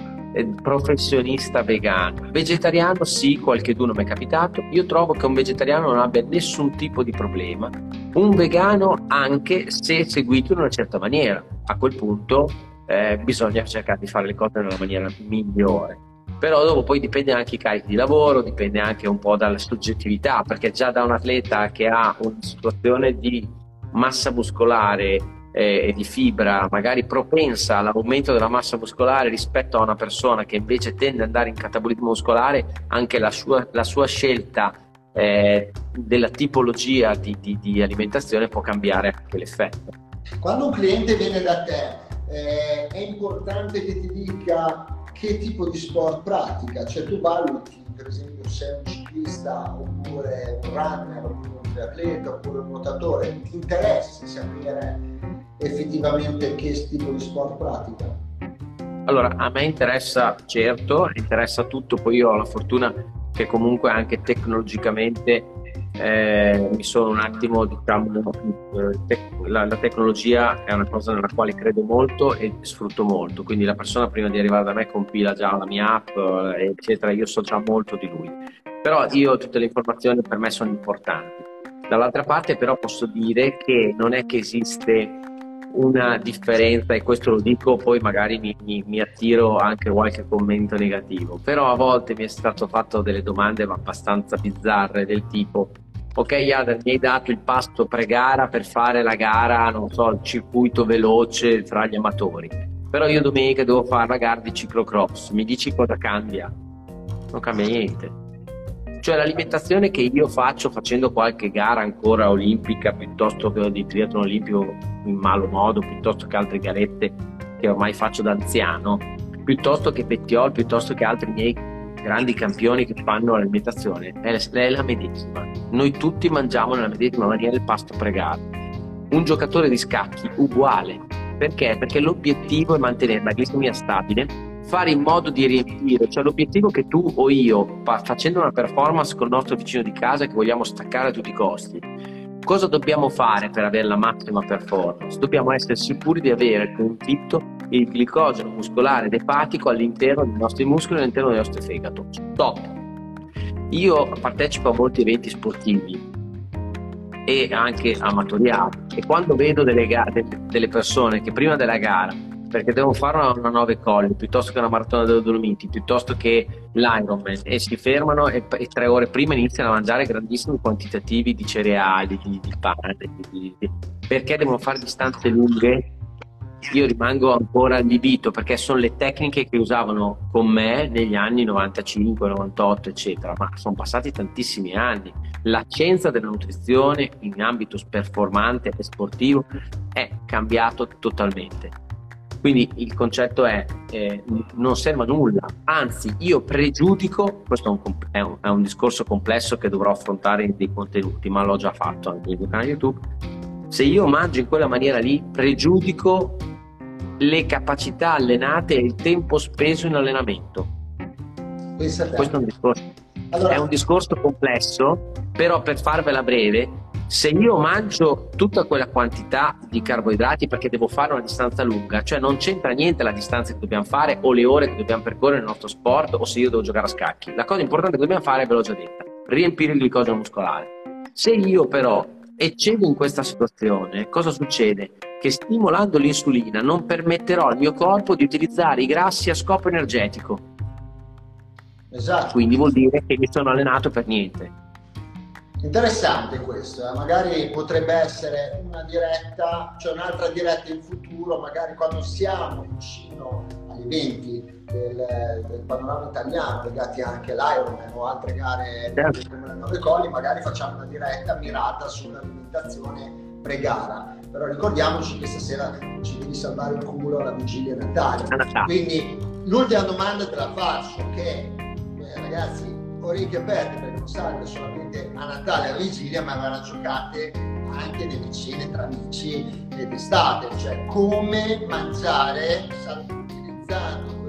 professionista vegano. Vegetariano sì, qualche qualcheduno mi è capitato. Io trovo che un vegetariano non abbia nessun tipo di problema. Un vegano anche se seguito in una certa maniera. A quel punto eh, bisogna cercare di fare le cose nella maniera migliore. Però dopo poi dipende anche i carichi di lavoro, dipende anche un po' dalla soggettività, perché già da un atleta che ha una situazione di massa muscolare eh, e di fibra magari propensa all'aumento della massa muscolare rispetto a una persona che invece tende ad andare in catabolismo muscolare, anche la sua, la sua scelta eh, della tipologia di, di, di, alimentazione può cambiare anche l'effetto. Quando un cliente viene da te, eh, è importante che ti dica che tipo di sport pratica, cioè tu valuti per esempio se è un ciclista oppure un runner oppure un triatleta oppure un nuotatore, ti interessa sapere effettivamente che tipo di sport pratica? Allora, a me interessa certo, interessa tutto, poi io ho la fortuna che comunque anche tecnologicamente eh, mi sono un attimo, diciamo, eh, la, la, tecnologia è una cosa nella quale credo molto e sfrutto molto, quindi la persona prima di arrivare da me compila già la mia app, eh, eccetera, io so già molto di lui. Però io tutte le informazioni per me sono importanti. Dall'altra parte però posso dire che non è che esiste una differenza e questo lo dico poi magari mi, mi, mi, attiro anche qualche commento negativo. Però a volte mi è stato fatto delle domande ma abbastanza bizzarre del tipo ok Yader mi hai dato il pasto pre-gara per fare la gara non so il circuito veloce tra gli amatori. Però io domenica devo fare la gara di ciclocross. Mi dici cosa cambia? non cambia niente cioè l'alimentazione che io faccio facendo qualche gara ancora olimpica piuttosto che di triathlon olimpico in malo modo, piuttosto che altre garette che ormai faccio da anziano, piuttosto che pettiol, piuttosto che altri miei grandi campioni che fanno l'alimentazione è, la medesima. Noi tutti mangiamo nella medesima maniera il pasto pregato. Un giocatore di scacchi uguale. Perché? Perché l'obiettivo è mantenere la glicemia stabile, fare in modo di riempire, cioè l'obiettivo che tu o io, facendo una performance con il nostro vicino di casa che vogliamo staccare a tutti i costi, cosa dobbiamo fare per avere la massima performance? Dobbiamo essere sicuri di avere conflitto il glicogeno muscolare ed epatico all'interno dei nostri muscoli e all'interno del nostro fegato. Stop. Io partecipo a molti eventi sportivi e anche amatoriali e quando vedo delle, delle persone che prima della gara perché devono fare una, una 9 colli piuttosto che una maratona delle Dolomiti piuttosto che l'Ironman e si fermano e, e, tre ore prima iniziano a mangiare grandissimi quantitativi di cereali, di, di pane, di, di, perché devono fare distanze lunghe io rimango ancora allibito perché sono le tecniche che usavano con me negli anni 95, 98, eccetera, ma sono passati tantissimi anni. La scienza della nutrizione in ambito performante e sportivo è cambiato totalmente. Quindi il concetto è eh, non serve a nulla, anzi io pregiudico, questo è un, è, un, è un, discorso complesso che dovrò affrontare in dei contenuti, ma l'ho già fatto nel mio canale YouTube, se io mangio in quella maniera lì pregiudico le capacità allenate e il tempo speso in allenamento. Questo è un discorso, allora... è un discorso complesso, però per farvela breve, se io mangio tutta quella quantità di carboidrati perché devo fare una distanza lunga, cioè non c'entra niente la distanza che dobbiamo fare o le ore che dobbiamo percorrere nel nostro sport o se io devo giocare a scacchi. La cosa importante che dobbiamo fare, ve l'ho già detta, riempire il glicogeno muscolare. Se io però eccedo in questa situazione, cosa succede? Che stimolando l'insulina non permetterò al mio corpo di utilizzare i grassi a scopo energetico. Esatto. Quindi vuol dire che mi sono allenato per niente. Interessante questo, eh? magari potrebbe essere una diretta, cioè un'altra diretta in futuro, magari quando siamo vicino agli eventi del, del, panorama italiano legati anche all'Ironman o altre gare certo. come le Nove Colli, magari facciamo una diretta mirata sull'alimentazione pre-gara. Però ricordiamoci che stasera ci devi salvare il culo alla vigilia Natale. Quindi l'ultima domanda te la faccio che eh, ragazzi, orecchie aperte perché non salve solamente a Natale e a vigilia, ma vanno giocate anche nelle cene tra amici ed estate, cioè come mangiare utilizzando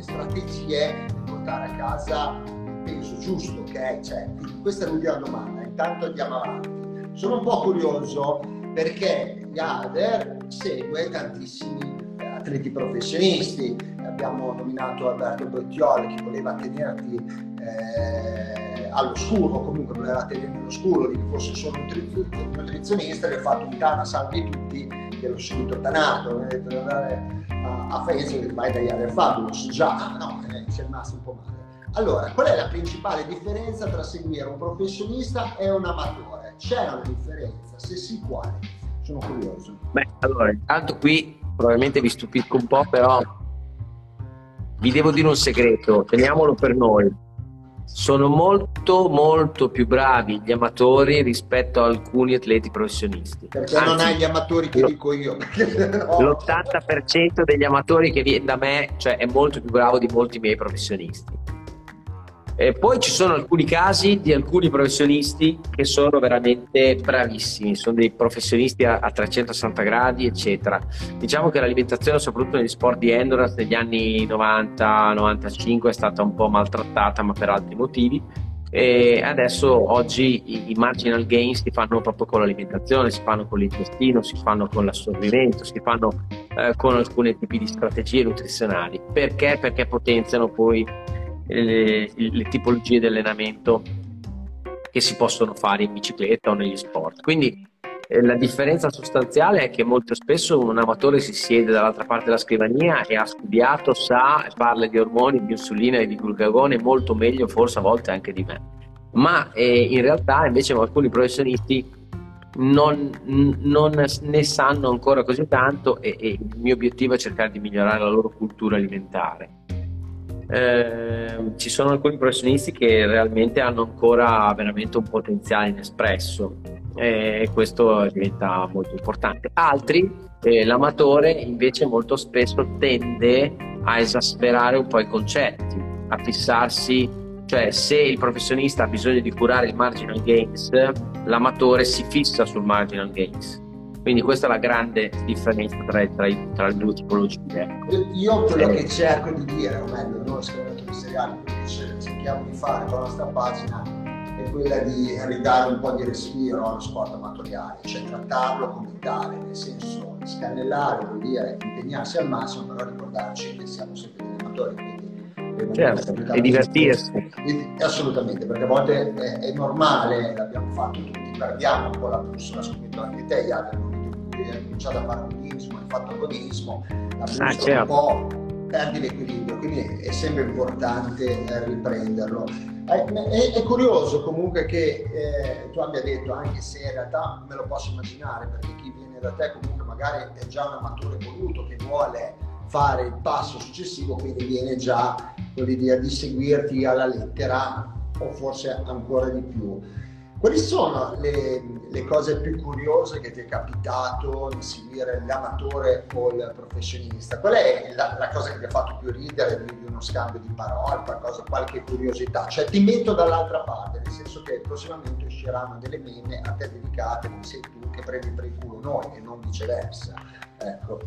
strategie per portare a casa il peso giusto, ok? Cioè, questa è l'ultima domanda, intanto andiamo avanti. Sono un po' curioso perché Yader segue tantissimi eh, atleti professionisti, abbiamo nominato Alberto Bottioli che voleva tenerti eh, all'oscuro, comunque voleva tenerti all'oscuro, di che fosse solo un nutrizionista, gli ho fatto un tana salvi tutti, che l'ho subito tanato, mi ha detto a, a Faenza che vai da Yader Fabulous, già, ah, no, eh, ci è rimasto un po' male. Allora, qual è la principale differenza tra seguire un professionista e un amatore? C'è una differenza? Se sì, quale? Sono curioso. Beh, allora, intanto qui probabilmente vi stupisco un po', però vi devo dire un segreto, teniamolo per noi sono molto molto più bravi gli amatori rispetto a alcuni atleti professionisti. Perché Anzi, non hai gli amatori che lo, dico io. L'80% degli amatori che viene da me cioè, è molto più bravo di molti miei professionisti. E poi ci sono alcuni casi di alcuni professionisti che sono veramente bravissimi, sono dei professionisti a, a 360 gradi, eccetera. Diciamo che l'alimentazione, soprattutto negli sport di endurance negli anni 90-95, è stata un po' maltrattata, ma per altri motivi. E adesso oggi i, i marginal gains si fanno proprio con l'alimentazione, si fanno con l'intestino, si fanno con l'assorbimento, si fanno eh, con alcuni tipi di strategie nutrizionali. Perché? Perché potenziano poi le, le tipologie di allenamento che si possono fare in bicicletta o negli sport. Quindi eh, la differenza sostanziale è che molto spesso un amatore si siede dall'altra parte della scrivania e ha studiato, sa, parla di ormoni, di insulina e di glucagone molto meglio, forse a volte anche di me. Ma eh, in realtà invece alcuni professionisti non, non, ne sanno ancora così tanto e, e il mio obiettivo è cercare di migliorare la loro cultura alimentare eh, ci sono alcuni professionisti che realmente hanno ancora veramente un potenziale inespresso e questo diventa molto importante. Altri, eh, l'amatore invece molto spesso tende a esasperare un po' i concetti a fissarsi, cioè se il professionista ha bisogno di curare il marginal gains, l'amatore si fissa sul marginal gains. Quindi questa è la grande differenza tra, tra, tra le due tipologie. Ecco. Io quello che cerco di dire, o meglio, noi scrivatori seriali, quello che cerchiamo di fare con la nostra pagina è quella di ridare un po' di respiro allo sport amatoriale, cioè trattarlo come tale, nel senso scannellare vuol dire impegnarsi al massimo, però ricordarci che siamo sempre degli amatori, quindi certo, e divertirsi. Assolutamente, perché a volte è, è, normale, l'abbiamo fatto tutti, perdiamo un po' la bussola, scommetto anche te, cui hai cominciato a fare agonismo, hai fatto agonismo, la bussola ah, certo. un po' perdi l'equilibrio, quindi è sempre importante eh, riprenderlo. È, è, è, curioso comunque che eh, tu abbia detto, anche se in realtà me lo posso immaginare, perché chi viene da te comunque magari è già un amatore voluto che vuole fare il passo successivo, quindi viene già dire, di seguirti alla lettera o forse ancora di più. Quali sono le, le, cose più curiose che ti è capitato di seguire l'amatore o il professionista? Qual è la, la cosa che ti ha fatto più ridere di, uno scambio di parole, qualcosa, qualche curiosità? Cioè ti metto dall'altra parte, nel senso che prossimamente usciranno delle meme a te dedicate, quindi sei tu che prendi per il culo noi e non viceversa. Ecco.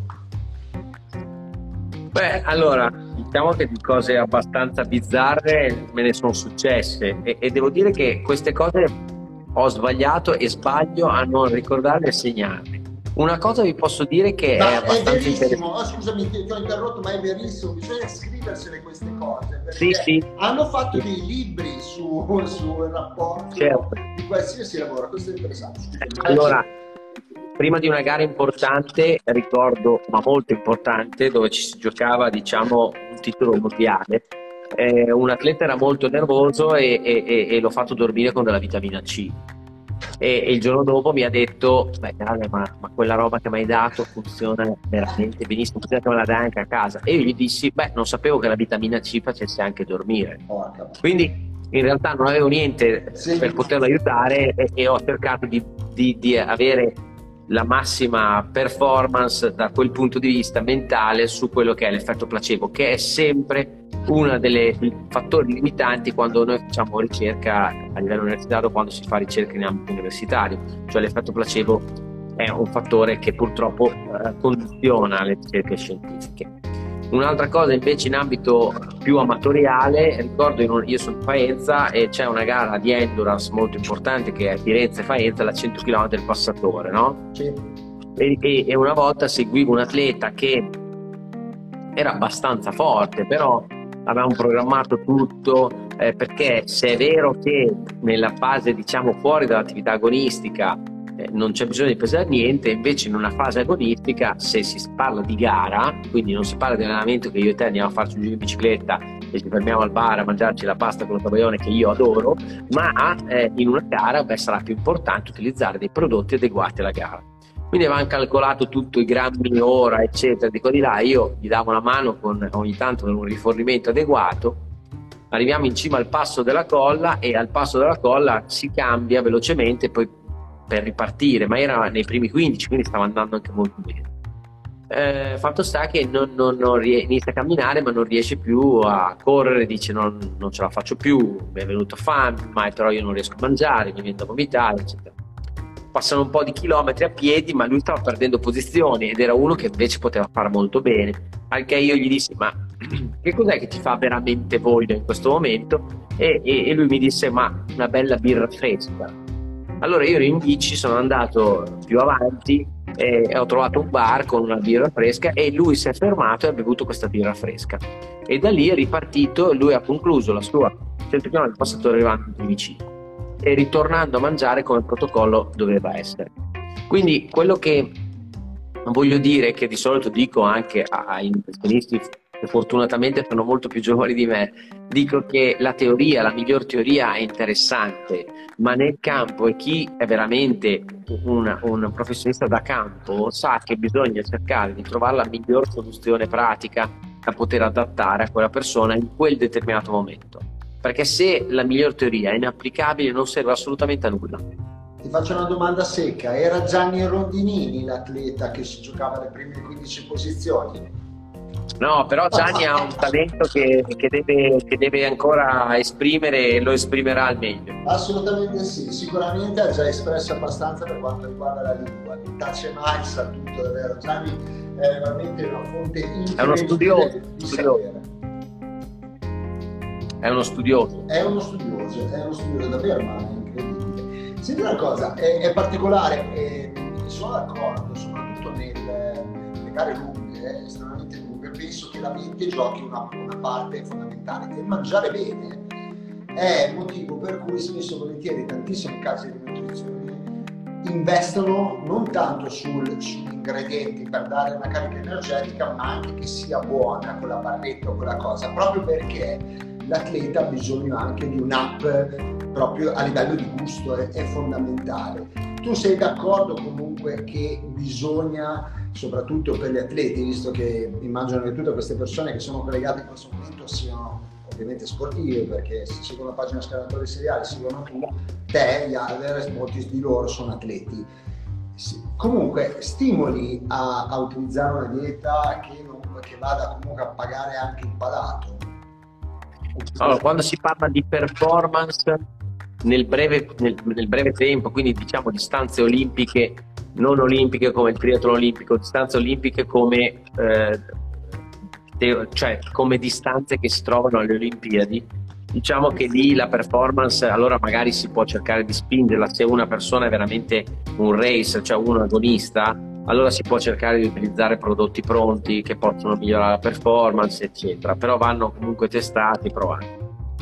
Beh, allora, diciamo che di cose abbastanza bizzarre me ne sono successe e, e devo dire che queste cose ho sbagliato e sbaglio a non ricordarle e segnarle. Una cosa vi posso dire che ma è abbastanza è verissimo, oh, scusami ti, ho interrotto, ma è verissimo, bisogna scriversele queste cose. Sì, sì. Hanno fatto dei libri sul su rapporto certo. di qualsiasi lavoro, questo è interessante. Allora, prima di una gara importante, ricordo, ma molto importante, dove ci si giocava, diciamo, un titolo mondiale, eh, un atleta era molto nervoso e, e, e, l'ho fatto dormire con della vitamina C. E, e il giorno dopo mi ha detto: Beh, grande, ma, ma, quella roba che mi hai dato funziona veramente benissimo, potete che me la dai anche a casa. E io gli dissi: Beh, non sapevo che la vitamina C facesse anche dormire. Quindi in realtà non avevo niente sì. per poterlo aiutare e, e ho cercato di, di, di avere la massima performance da quel punto di vista mentale su quello che è l'effetto placebo, che è sempre uno dei fattori limitanti quando noi facciamo ricerca a livello universitario, quando si fa ricerca in ambito universitario, cioè l'effetto placebo è un fattore che purtroppo eh, condiziona le ricerche scientifiche. Un'altra cosa invece in ambito più amatoriale, ricordo un, io sono di Faenza e c'è una gara di endurance molto importante che è Firenze e Faenza, la 100 km del passatore, no? Sì. E, e, e una volta seguivo un atleta che era abbastanza forte, però avevamo programmato tutto eh, perché se è vero che nella fase diciamo fuori dall'attività agonistica non c'è bisogno di pesare niente, invece in una fase agonistica se si parla di gara, quindi non si parla di allenamento che io e te andiamo a farci un giro in bicicletta e ci fermiamo al bar a mangiarci la pasta con lo taglione che io adoro, ma eh, in una gara beh, sarà più importante utilizzare dei prodotti adeguati alla gara. Quindi avevamo calcolato tutto i grammi ora, eccetera, di qua di là, io gli davo una mano con ogni tanto un rifornimento adeguato, arriviamo in cima al passo della colla e al passo della colla si cambia velocemente, poi per ripartire, ma era nei primi 15, quindi stava andando anche molto bene. Eh, fatto sta che non, non, non rie- inizia a camminare ma non riesce più a correre, dice non, non ce la faccio più, mi è venuto fame, ma però io non riesco a mangiare, mi viene da vomitare, eccetera. Passano un po' di chilometri a piedi, ma lui stava perdendo posizioni ed era uno che invece poteva fare molto bene. Anche io gli dissi: Ma che cos'è che ti fa veramente voglia in questo momento? E, e, e lui mi disse: Ma una bella birra fresca allora io ero in bici, sono andato più avanti e ho trovato un bar con una birra fresca e lui si è fermato e ha bevuto questa birra fresca. E da lì è ripartito e lui ha concluso la sua 100 km del passatore arrivando in vicino e ritornando a mangiare come protocollo doveva essere. Quindi quello che voglio dire, che di solito dico anche ai professionisti che fortunatamente sono molto più giovani di me, dico che la teoria, la miglior teoria è interessante, ma nel campo e chi è veramente un, un professionista da campo sa che bisogna cercare di trovare la miglior soluzione pratica da poter adattare a quella persona in quel determinato momento. Perché se la miglior teoria è inapplicabile non serve assolutamente a nulla. Ti faccio una domanda secca, era Gianni Rondinini l'atleta che si giocava le prime 15 posizioni? No, però Gianni ha un talento che, che, deve, che, deve, ancora esprimere e lo esprimerà al meglio. Assolutamente sì, sicuramente ha già espresso abbastanza per quanto riguarda la lingua, non tace mai, sa tutto, davvero. Gianni è veramente una fonte incredibile è uno studioso, di studioso. È uno studioso. È uno studioso, è uno studioso davvero, ma è incredibile. Senti una cosa, è, è particolare, è, sono d'accordo, soprattutto nelle, nelle gare lunghe, estremamente lunghe, penso che la mente giochi una, una parte fondamentale, che mangiare bene è il motivo per cui spesso e volentieri tantissime case di nutrizione investono non tanto sul, sugli ingredienti per dare una carica energetica, ma anche che sia buona quella barretta o quella cosa, proprio perché l'atleta ha bisogno anche di un'app proprio a livello di gusto, è, è fondamentale. Tu sei d'accordo comunque che bisogna, soprattutto per gli atleti, visto che immagino che tutte queste persone che sono collegate in questo momento siano ovviamente sportive, perché se seguono la pagina scalatori seriali, seguono tu, te, gli altri, molti di loro sono atleti. Comunque stimoli a, a utilizzare una dieta che, non, che vada comunque a pagare anche il palato. Allora, quando si parla di performance nel breve, nel, nel breve tempo, quindi diciamo distanze olimpiche, non olimpiche come il triathlon olimpico, distanze olimpiche come, eh, cioè, come distanze che si trovano alle Olimpiadi, diciamo che lì la performance allora magari si può cercare di spingerla. Se una persona è veramente un race, cioè un agonista, allora si può cercare di utilizzare prodotti pronti che possono migliorare la performance, eccetera, però vanno comunque testati, provati.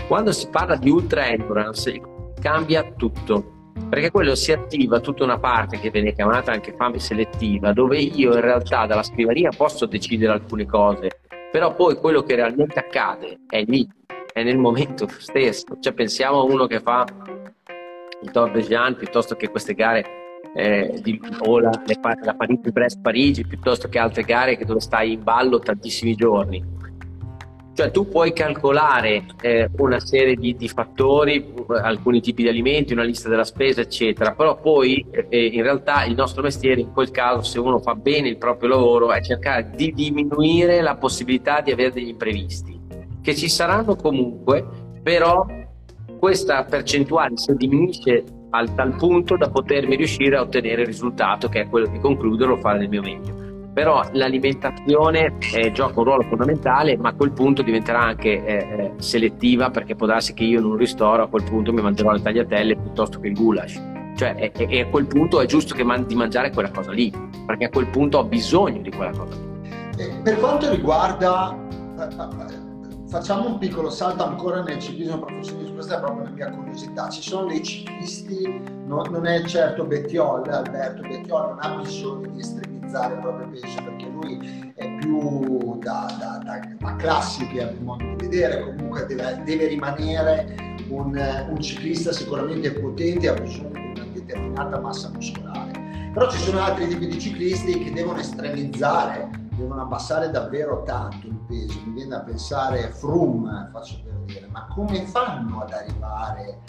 Quando si parla di ultra endurance cambia tutto, perché quello si attiva tutta una parte che viene chiamata anche fame selettiva, dove io in realtà dalla scrivania posso decidere alcune cose, però poi quello che realmente accade è lì, è nel momento stesso. Cioè pensiamo a uno che fa il Tour de Jean piuttosto che queste gare eh, di, o la, la Parigi-Brest-Parigi piuttosto che altre gare dove stai in ballo tantissimi giorni. Cioè tu puoi calcolare eh, una serie di, di, fattori, alcuni tipi di alimenti, una lista della spesa, eccetera, però poi eh, in realtà il nostro mestiere in quel caso, se uno fa bene il proprio lavoro, è cercare di diminuire la possibilità di avere degli imprevisti, che ci saranno comunque, però questa percentuale se diminuisce al tal punto da potermi riuscire a ottenere il risultato che è quello di concludere o fare del mio meglio. Però l'alimentazione eh, gioca un ruolo fondamentale, ma a quel punto diventerà anche eh, eh, selettiva perché può darsi che io in un ristoro a quel punto mi mangerò le tagliatelle piuttosto che il goulash. Cioè, e, e a quel punto è giusto che man- di mangiare quella cosa lì, perché a quel punto ho bisogno di quella cosa lì. Per quanto riguarda eh, eh, facciamo un piccolo salto ancora nel ciclismo professionista, questa è proprio la mia curiosità. Ci sono dei ciclisti, no, non è certo Bettiol, Alberto Bettiol non ha bisogno di estremizzare il proprio peso perché lui è più da, da, da, da classiche a modo di vedere, comunque deve, deve rimanere un, un, ciclista sicuramente potente, ha bisogno di una determinata massa muscolare. Però ci sono altri tipi di ciclisti che devono estremizzare devono abbassare davvero tanto il peso, mi viene da pensare Froome, faccio per dire, ma come fanno ad arrivare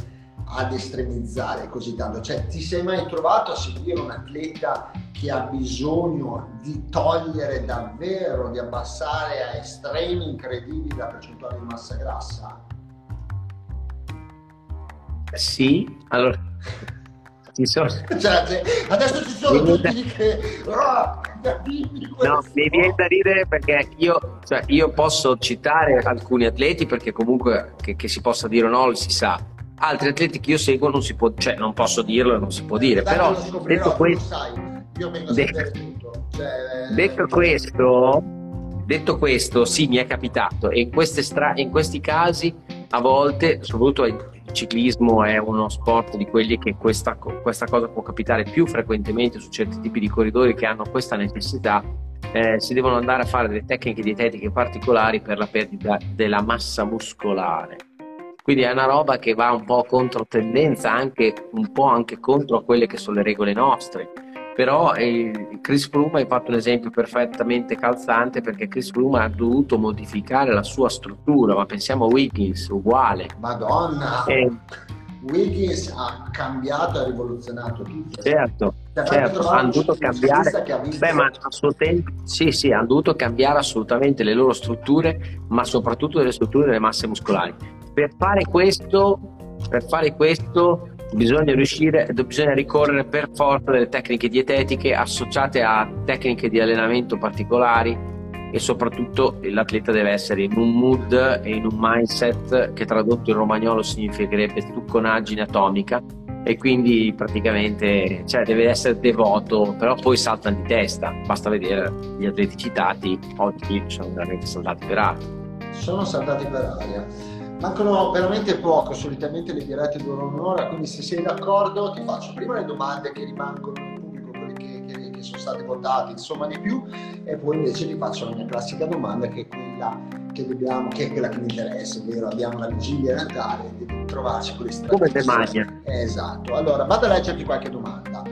ad estremizzare così tanto? Cioè, ti sei mai trovato a seguire un atleta che ha bisogno di togliere davvero, di abbassare a estremi incredibili la percentuale di massa grassa? Sì, allora ci sono... Cioè, adesso ci sono tutti che... Oh, no, mi viene da ridere perché io, cioè, io, posso citare alcuni atleti perché comunque che, che, si possa dire o no si sa. Altri atleti che io seguo non si può, cioè non posso dirlo e non si può dire. Dai, però detto questo, detto, cioè... detto questo, detto questo, sì, mi è capitato e in, stra- in questi casi a volte, soprattutto ai ciclismo è uno sport di quelli che questa, questa, cosa può capitare più frequentemente su certi tipi di corridori che hanno questa necessità. Eh, si devono andare a fare delle tecniche dietetiche particolari per la perdita della massa muscolare. Quindi è una roba che va un po' contro tendenza, anche un po' anche contro quelle che sono le regole nostre. Però eh, Chris Froome hai fatto un esempio perfettamente calzante perché Chris Froome ha dovuto modificare la sua struttura. Ma pensiamo a Wiggins uguale. Madonna! Eh, Wiggins ha cambiato ha rivoluzionato tutto certo certo, hanno dovuto cambiare, beh, ma a suo tempo, sì, sì, hanno dovuto cambiare assolutamente le loro strutture, ma soprattutto le strutture delle masse muscolari. Per fare questo, per fare questo bisogna riuscire, bisogna ricorrere per forza delle tecniche dietetiche associate a tecniche di allenamento particolari e soprattutto l'atleta deve essere in un mood e in un mindset che tradotto in romagnolo significherebbe stucconaggine atomica e quindi praticamente cioè, deve essere devoto, però poi saltano di testa, basta vedere gli atleti citati, oggi sono veramente saltati per aria. Sono saltati per aria. Mancano veramente poco, solitamente le dirette durano un'ora, quindi se sei d'accordo ti faccio prima le domande che rimangono che, sono state votate, insomma di più, e poi invece ti faccio la mia classica domanda che è quella che dobbiamo, che è quella che mi interessa, ovvero abbiamo la vigilia Natale, devi trovarci con le strade. Come te maglia. Esatto, allora vado a leggerti qualche domanda.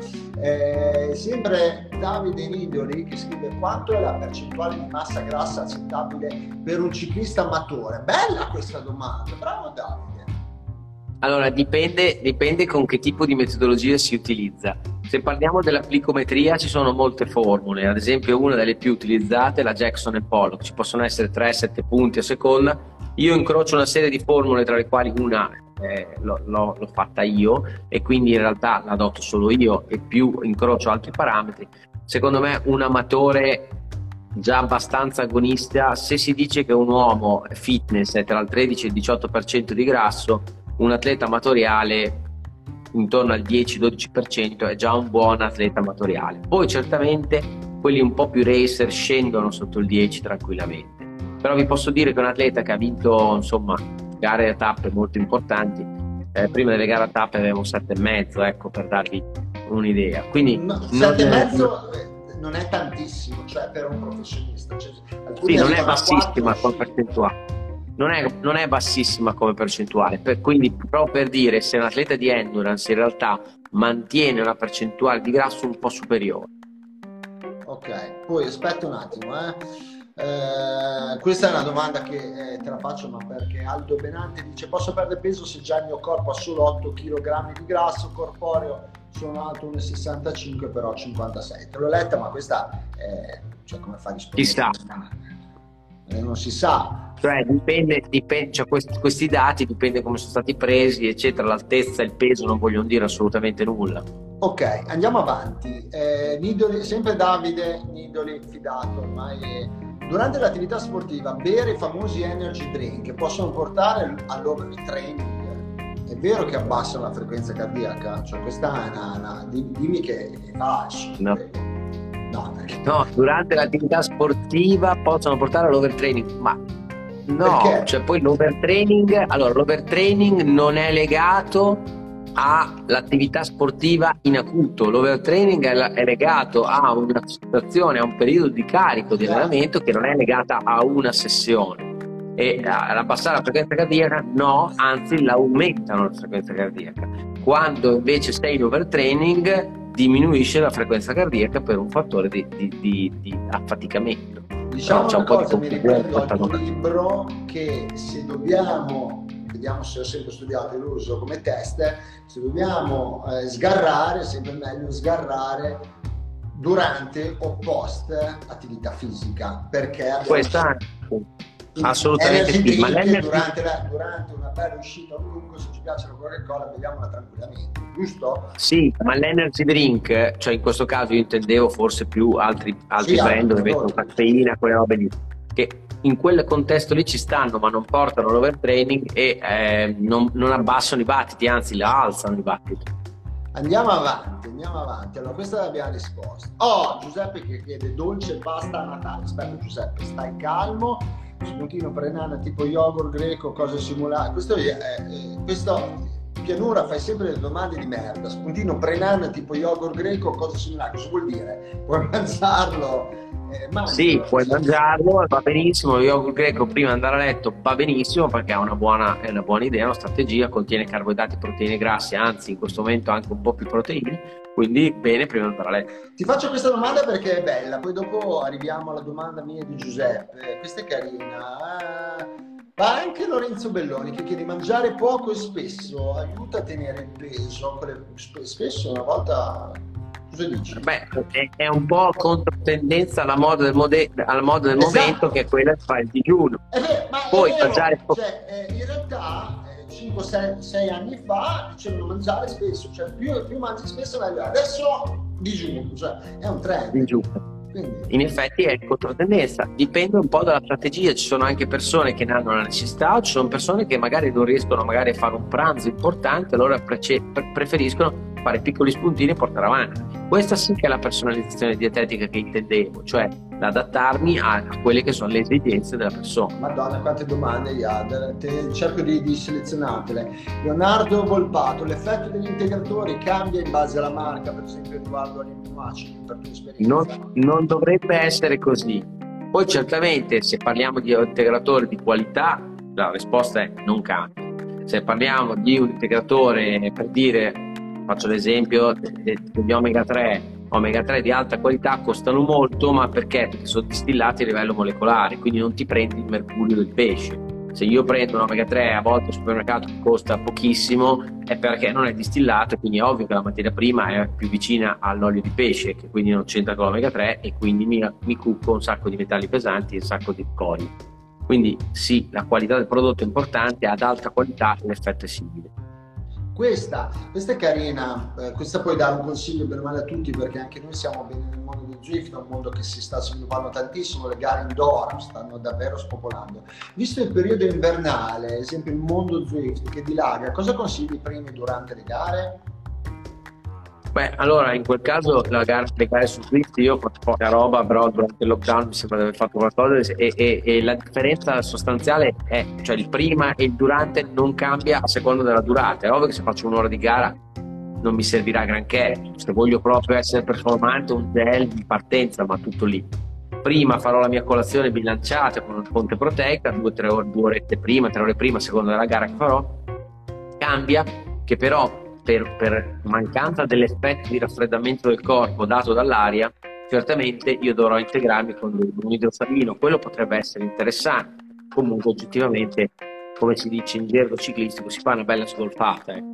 Eh, sempre Davide Nidoli che scrive quanto è la percentuale di massa grassa accettabile per un ciclista amatore? Bella questa domanda, bravo Davide. Allora, dipende, dipende con che tipo di metodologia si utilizza. Se parliamo della plicometria ci sono molte formule, ad esempio una delle più utilizzate è la Jackson e Pollock, ci possono essere 3-7 punti a seconda. Io incrocio una serie di formule tra le quali una eh, l'ho, l'ho, l'ho, fatta io e quindi in realtà la adotto solo io e più incrocio altri parametri. Secondo me un amatore già abbastanza agonista, se si dice che un uomo fitness è tra il 13 e il 18% di grasso, un atleta amatoriale intorno al 10-12% è già un buon atleta amatoriale. Poi certamente quelli un po' più racer scendono sotto il 10 tranquillamente. Però vi posso dire che un atleta che ha vinto insomma gare a tappe molto importanti, eh, prima delle gare a tappe avevamo 7,5, ecco per darvi un'idea. Quindi no, 7,5 eh, non è tantissimo, cioè per un professionista. Cioè, sì, non è bassissima come percentuale non è, non è bassissima come percentuale, per, quindi proprio per dire se un atleta di endurance in realtà mantiene una percentuale di grasso un po' superiore. Ok, poi aspetta un attimo, eh. Eh, questa è una domanda che eh, te la faccio, ma perché Aldo Benante dice: Posso perdere peso se già il mio corpo ha solo 8 kg di grasso corporeo? Sono alto 1,65, però 56. Te l'ho letta, ma questa è cioè, come fa a rispondere? Chissà. Eh, non si sa. Cioè dipende, dipende cioè questi, questi, dati dipende come sono stati presi, eccetera, l'altezza e il peso non vogliono dire assolutamente nulla. Ok, andiamo avanti. Eh, Nidoli, sempre Davide Nidoli, fidato ormai. È... Durante l'attività sportiva, bere i famosi energy drink possono portare all'overtraining. È vero che abbassano la frequenza cardiaca? Cioè, questa è una, una dimmi che è falso. No. No, no, durante l'attività sportiva possono portare all'overtraining, ma No, Perché? cioè poi l'overtraining, allora l'overtraining non è legato all'attività sportiva in acuto, l'overtraining è, è legato a una situazione, a un periodo di carico di allenamento che non è legata a una sessione. E abbassare la frequenza cardiaca no, anzi l'aumentano la frequenza cardiaca. Quando invece sei in overtraining diminuisce la frequenza cardiaca per un fattore di, di, di, di affaticamento. Diciamo no, una cosa, mi ricordo un libro che se dobbiamo, vediamo se ho sempre studiato e lo uso come test, se dobbiamo eh, sgarrare, è sempre meglio sgarrare durante o post attività fisica, perché abbiamo... Questa assolutamente sì, ma durante, la, durante, una bella uscita a lungo se ci piace la Coca-Cola beviamola tranquillamente giusto? sì ma l'energy drink cioè in questo caso io intendevo forse più altri, altri sì, brand dove mettono caffeina quelle robe lì che in quel contesto lì ci stanno ma non portano l'overtraining e eh, non, non abbassano i battiti anzi la alzano i battiti Andiamo avanti, andiamo avanti. Allora, questa l'abbiamo risposta. Oh, Giuseppe che chiede dolce pasta a Natale. Aspetta Giuseppe, stai calmo spuntino prenana tipo yogurt greco, cose simulate. Questo, è, questo pianura fai sempre le domande di merda. Spuntino prenana tipo yogurt greco, cose simulate. Cosa vuol dire? Puoi mangiarlo? Eh, sì, puoi mangiarlo, va benissimo. Lo yogurt greco prima di andare a letto va benissimo perché è una buona, è una buona idea, una strategia, contiene carboidrati, proteine grasse, anzi in questo momento anche un po' più proteine quindi bene prima di andare a letto. Ti faccio questa domanda perché è bella, poi dopo arriviamo alla domanda mia di Giuseppe. Questa è carina. Ma anche Lorenzo Belloni che chiede mangiare poco e spesso aiuta a tenere il peso. Spesso una volta Cosa dici? Beh, è, un po' controtendenza alla moda del, mode- alla moda del esatto. momento che è quella di fare il digiuno. Poi mangiare... cioè, eh, in realtà 5-6 eh, anni fa dicevano mangiare spesso, cioè più, più mangi spesso meglio. Adesso digiuno, cioè è un trend. Digiuno. Quindi... In effetti è controtendenza, dipende un po' dalla strategia, ci sono anche persone che ne hanno la necessità, ci sono persone che magari non riescono magari a fare un pranzo importante, allora pre- preferiscono fare piccoli spuntini e portare avanti. Questa sì che è la personalizzazione dietetica che intendevo, cioè l'adattarmi a, quelle che sono le esigenze della persona. Madonna, quante domande, Iad. cerco di, di selezionartele. Leonardo Volpato, l'effetto degli integratori cambia in base alla marca, per esempio riguardo agli aminoacidi, per tua esperienza? Non, non dovrebbe essere così. Poi certamente se parliamo di integratori di qualità, la risposta è non cambia. Se parliamo di un integratore, per dire, faccio l'esempio degli omega 3 omega 3 di alta qualità costano molto ma perché? Perché sono distillati a livello molecolare quindi non ti prendi il mercurio del pesce se io prendo un omega 3 a volte al supermercato che costa pochissimo è perché non è distillato quindi è ovvio che la materia prima è più vicina all'olio di pesce che quindi non c'entra con l'omega 3 e quindi mi, mi cucco un sacco di metalli pesanti e un sacco di cori quindi sì, la qualità del prodotto è importante, ad alta qualità l'effetto è simile. Questa, questa è carina, eh, questa puoi dare un consiglio per male a tutti perché anche noi siamo bene nel mondo del Zwift, un mondo che si sta sviluppando tantissimo, le gare indoor stanno davvero spopolando. Visto il periodo invernale, ad esempio il mondo Zwift che dilaga, cosa consigli prima e durante le gare? Beh, allora in quel caso gara, le gare su Swift io ho fatto poca roba, però durante il lockdown mi sembra di aver fatto qualcosa e, e, e, la differenza sostanziale è, cioè il prima e il durante non cambia a seconda della durata. È ovvio che se faccio un'ora di gara non mi servirà granché, se voglio proprio essere performante un gel di partenza, ma tutto lì. Prima farò la mia colazione bilanciata con una fonte proteica, due, tre ore, due orette prima, tre ore prima, a seconda della gara che farò. Cambia che però per, per mancanza dell'effetto di raffreddamento del corpo dato dall'aria, certamente io dovrò integrarmi con un idrosalino. Quello potrebbe essere interessante. Comunque, oggettivamente, come si dice in gergo ciclistico, si fa una bella sgolfata. Eh.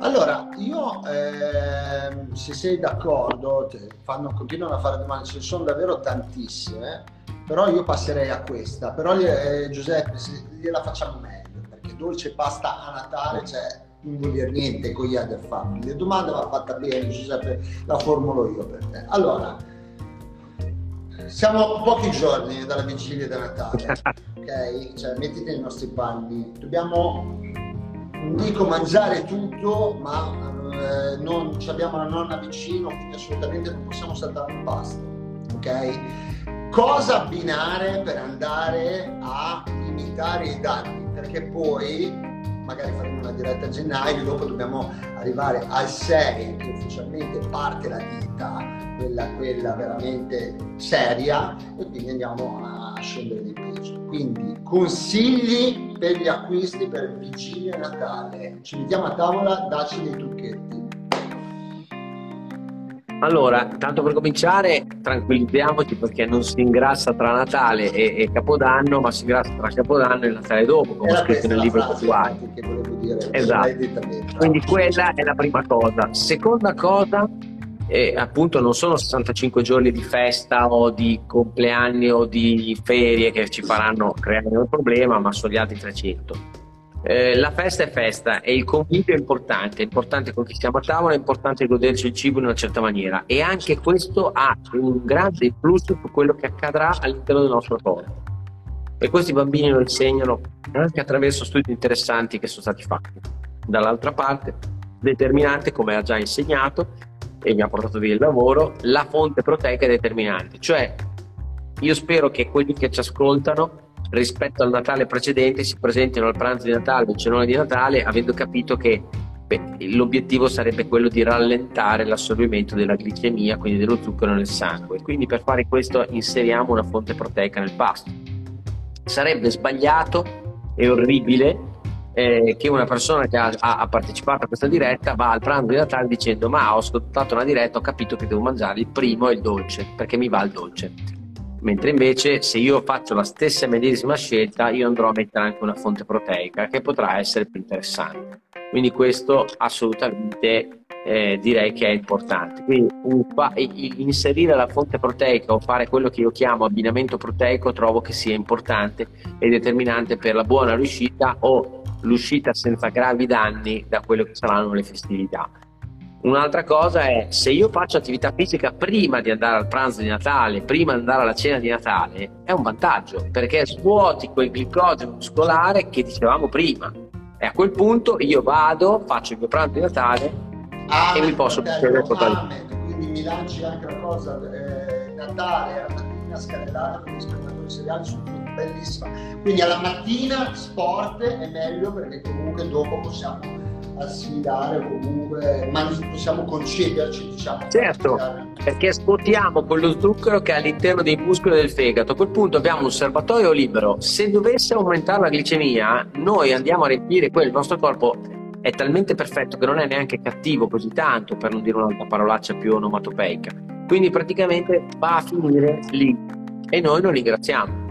Allora, io eh, se sei d'accordo, fanno, continuano a fare domande, ce ne sono davvero tantissime, però io passerei a questa. Però eh, Giuseppe, gliela facciamo meglio, perché dolce pasta a Natale, cioè non vuol dire niente con gli altri fatti. La domanda va fatta bene, Giuseppe, la formulo io per te. Allora, siamo pochi giorni dalla vigilia di Natale, ok? Cioè, mettiti nei nostri panni. Dobbiamo, non dico mangiare tutto, ma eh, non abbiamo la nonna vicino, quindi assolutamente non possiamo saltare un pasto, ok? Cosa abbinare per andare a limitare i danni? Perché poi magari faremo una diretta a gennaio, dopo dobbiamo arrivare al 6 che ufficialmente parte la vita, quella, quella veramente seria e quindi andiamo a scendere di peso. Quindi consigli per gli acquisti per vigilia Natale. Ci mettiamo a tavola, dacci dei trucchetti. Allora, tanto per cominciare, tranquillizziamoci perché non si ingrassa tra Natale e, e Capodanno, ma si ingrassa tra Capodanno e Natale dopo, come Era scritto nel libro attuale. Esatto. Quindi quella è la prima cosa. Seconda cosa, eh, appunto non sono 65 giorni di festa o di compleanni o di ferie che ci faranno creare un problema, ma sono gli altri 300 eh, la festa è festa e il convivio è importante, è importante con chi stiamo a tavola, è importante goderci il cibo in una certa maniera e anche questo ha un grande influsso su quello che accadrà all'interno del nostro corpo. E questi bambini lo insegnano anche attraverso studi interessanti che sono stati fatti. Dall'altra parte, determinante, come ha già insegnato e mi ha portato via il lavoro, la fonte proteica è determinante. Cioè, io spero che quelli che ci ascoltano rispetto al Natale precedente si presentino al pranzo di Natale, al cenone di Natale, avendo capito che beh, l'obiettivo sarebbe quello di rallentare l'assorbimento della glicemia, quindi dello zucchero nel sangue. Quindi per fare questo inseriamo una fonte proteica nel pasto. Sarebbe sbagliato e orribile eh, che una persona che ha, ha, partecipato a questa diretta va al pranzo di Natale dicendo ma ho ascoltato una diretta, ho capito che devo mangiare il primo e il dolce, perché mi va il dolce mentre invece se io faccio la stessa medesima scelta io andrò a mettere anche una fonte proteica che potrà essere più interessante quindi questo assolutamente eh, direi che è importante. Quindi inserire la fonte proteica o fare quello che io chiamo abbinamento proteico trovo che sia importante e determinante per la buona riuscita o l'uscita senza gravi danni da quello che saranno le festività. Un'altra cosa è se io faccio attività fisica prima di andare al pranzo di Natale, prima di andare alla cena di Natale, è un vantaggio perché svuoti quel glicogeno muscolare che dicevamo prima. E a quel punto io vado, faccio il mio pranzo di Natale Amen, e mi posso prendere totalmente. Quindi mi lanci anche la cosa eh, Natale alla mattina scadellata con gli spettatori seriali su bellissima. Quindi alla mattina sport è meglio perché comunque dopo possiamo assimilare o comunque ma possiamo concederci diciamo certo perché svuotiamo quello zucchero che è all'interno dei muscoli del fegato. A quel punto abbiamo un serbatoio libero. Se dovesse aumentare la glicemia noi andiamo a riempire quello il nostro corpo è talmente perfetto che non è neanche cattivo così tanto per non dire un'altra parolaccia più onomatopeica. Quindi praticamente va a finire lì. E noi lo ringraziamo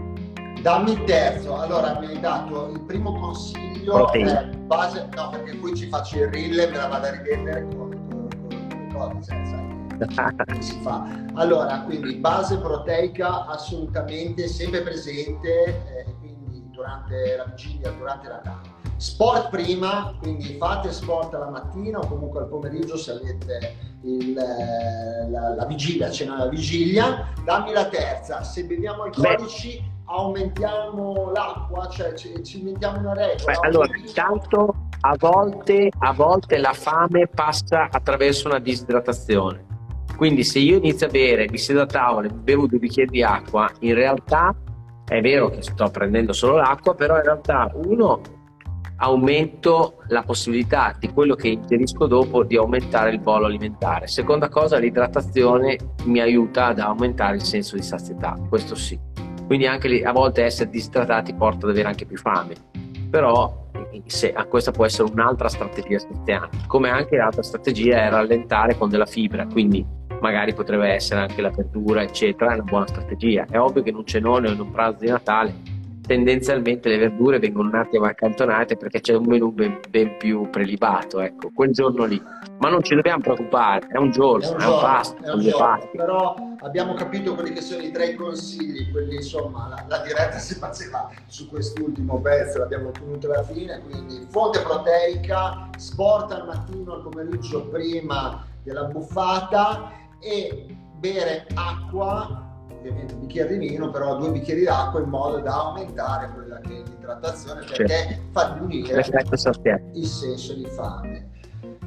dammi il terzo allora mi hai dato il primo consiglio io eh, base, no, perché poi ci faccio il reel e me la vado a rivedere con, con, con cioè, sai, si fa. Allora, quindi base proteica assolutamente sempre presente, eh, quindi durante la vigilia, durante la Natale. Sport prima, quindi fate sport la mattina o comunque al pomeriggio se avete il, eh, la, la, vigilia, cena la vigilia. Dammi la terza, se beviamo alcolici aumentiamo l'acqua, cioè ci, ci inventiamo una regola. Beh, allora, intanto a volte, a volte la fame passa attraverso una disidratazione. Quindi se io inizio a bere, mi siedo a tavola e bevo due bicchieri di acqua, in realtà è vero che sto prendendo solo l'acqua, però in realtà uno aumento la possibilità di quello che ingerisco dopo di aumentare il bollo alimentare. Seconda cosa, l'idratazione mi aiuta ad aumentare il senso di sazietà, questo sì quindi anche a volte essere disidratati porta ad avere anche più fame. Però se, questa può essere un'altra strategia saziante come anche l'altra strategia è rallentare con della fibra quindi magari potrebbe essere anche la verdura eccetera è una buona strategia. È ovvio che in un cenone o in un pranzo di Natale tendenzialmente le verdure vengono un attimo accantonate perché c'è un menù ben, ben, più prelibato, ecco, quel giorno lì. Ma non ci dobbiamo preoccupare, è un giorno, è un, è un pasto, è un giorno, però abbiamo capito quelli che sono i tre consigli, quindi insomma la, la diretta si faceva su quest'ultimo pezzo, l'abbiamo ottenuto alla fine, quindi fonte proteica, sport al mattino, al pomeriggio prima della buffata e bere acqua ovviamente un bicchiere di vino, però due bicchieri d'acqua in modo da aumentare quella che è l'idratazione perché certo. fa diminuire il senso di fame.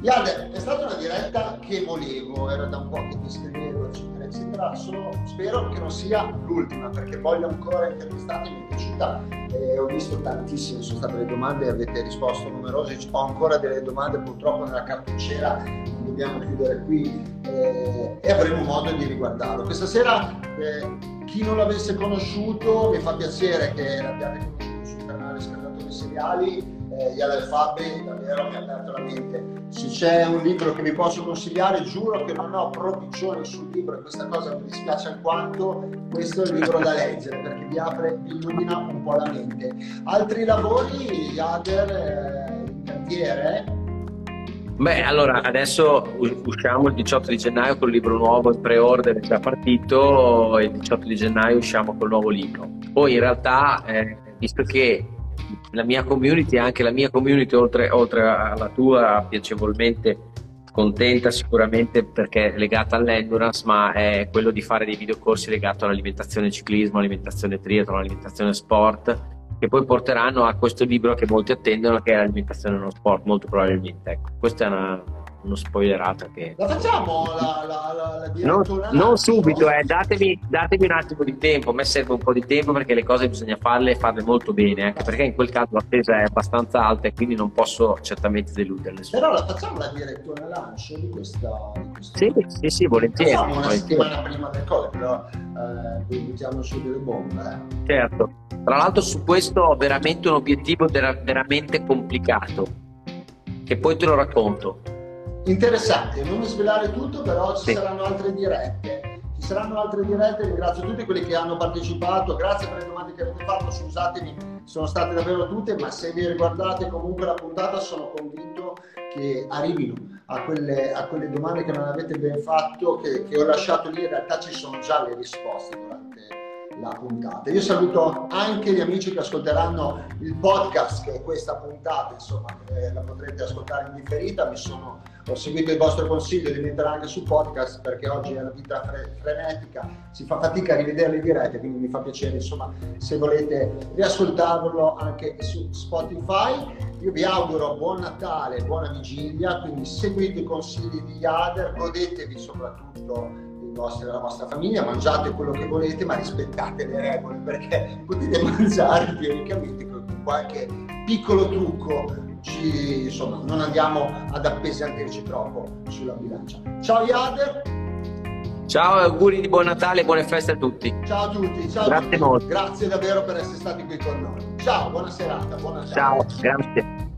Iade, è stata una diretta che volevo, era da un po' che ti scrivevo, eccetera, eccetera. Sono, spero che non sia l'ultima perché voglio ancora intervistarti, mi è piaciuta, eh, ho visto tantissime, sono state le domande avete risposto numerose, ho ancora delle domande purtroppo nella cartucciera, dobbiamo chiudere qui eh, e avremo modo di riguardarlo. Questa sera eh, chi non l'avesse conosciuto mi fa piacere che l'abbiate conosciuto sul canale Scaldatori Seriali eh, Yad Fabi davvero mi ha aperto la mente. Se c'è un libro che vi posso consigliare, giuro che non ho provvisione sul libro e questa cosa mi dispiace alquanto, questo è il libro da leggere perché vi apre, vi illumina un po' la mente. Altri lavori, Yader, eh, in cantiere? Beh, allora adesso usciamo il 18 di gennaio col libro nuovo, il pre-order è già partito, il 18 di gennaio usciamo col nuovo libro. Poi in realtà, eh, visto che la mia community, anche la mia community oltre, oltre alla tua piacevolmente contenta sicuramente perché è legata all'endurance, ma è quello di fare dei videocorsi legati all'alimentazione ciclismo, alimentazione triathlon, alimentazione sport, che poi porteranno a questo libro che molti attendono, che è l'alimentazione nello sport, molto probabilmente. Ecco, questa è una, uno spoilerato che... La facciamo la, la, la, la non, non subito, eh, datemi, datemi, un attimo di tempo, a me serve un po' di tempo perché le cose bisogna farle e farle molto bene, anche perché in quel caso l'attesa è abbastanza alta e quindi non posso certamente deluderle. Però la facciamo la direttore lancio di questa... Di questa sì, sì, sì, volentieri. Facciamo una volentieri. settimana prima del cose, però eh, buttiamo su delle bombe. Eh. Certo. Tra l'altro su questo ho veramente un obiettivo veramente complicato, che poi te lo racconto Interessante, non svelare tutto, però ci sì. saranno altre dirette. Ci saranno altre dirette, ringrazio tutti quelli che hanno partecipato, grazie per le domande che avete fatto, scusatemi, sono state davvero tutte, ma se vi riguardate comunque la puntata sono convinto che arrivino a quelle, a quelle domande che non avete ben fatto, che, che ho lasciato lì, in realtà ci sono già le risposte durante la puntata. Io saluto anche gli amici che ascolteranno il podcast, che è questa puntata, insomma, eh, la potrete ascoltare in differita. Mi sono, ho seguito il vostro consiglio di mettere anche su podcast perché oggi è una vita fre- frenetica, si fa fatica a rivedere le dirette, quindi mi fa piacere, insomma, se volete riascoltarlo anche su Spotify. Io vi auguro buon Natale, buona vigilia, quindi seguite i consigli di Yader, godetevi soprattutto della vostra famiglia, mangiate quello che volete, ma rispettate le regole perché potete mangiare teoricamente con qualche piccolo trucco. Ci, insomma, non andiamo ad appesantirci troppo sulla bilancia. Ciao Iader! Ciao, auguri di buon Natale e buone feste a tutti. Ciao a tutti, ciao Grazie a tutti. molto. Grazie davvero per essere stati qui con noi. Ciao, buona serata, buona Ciao, grazie.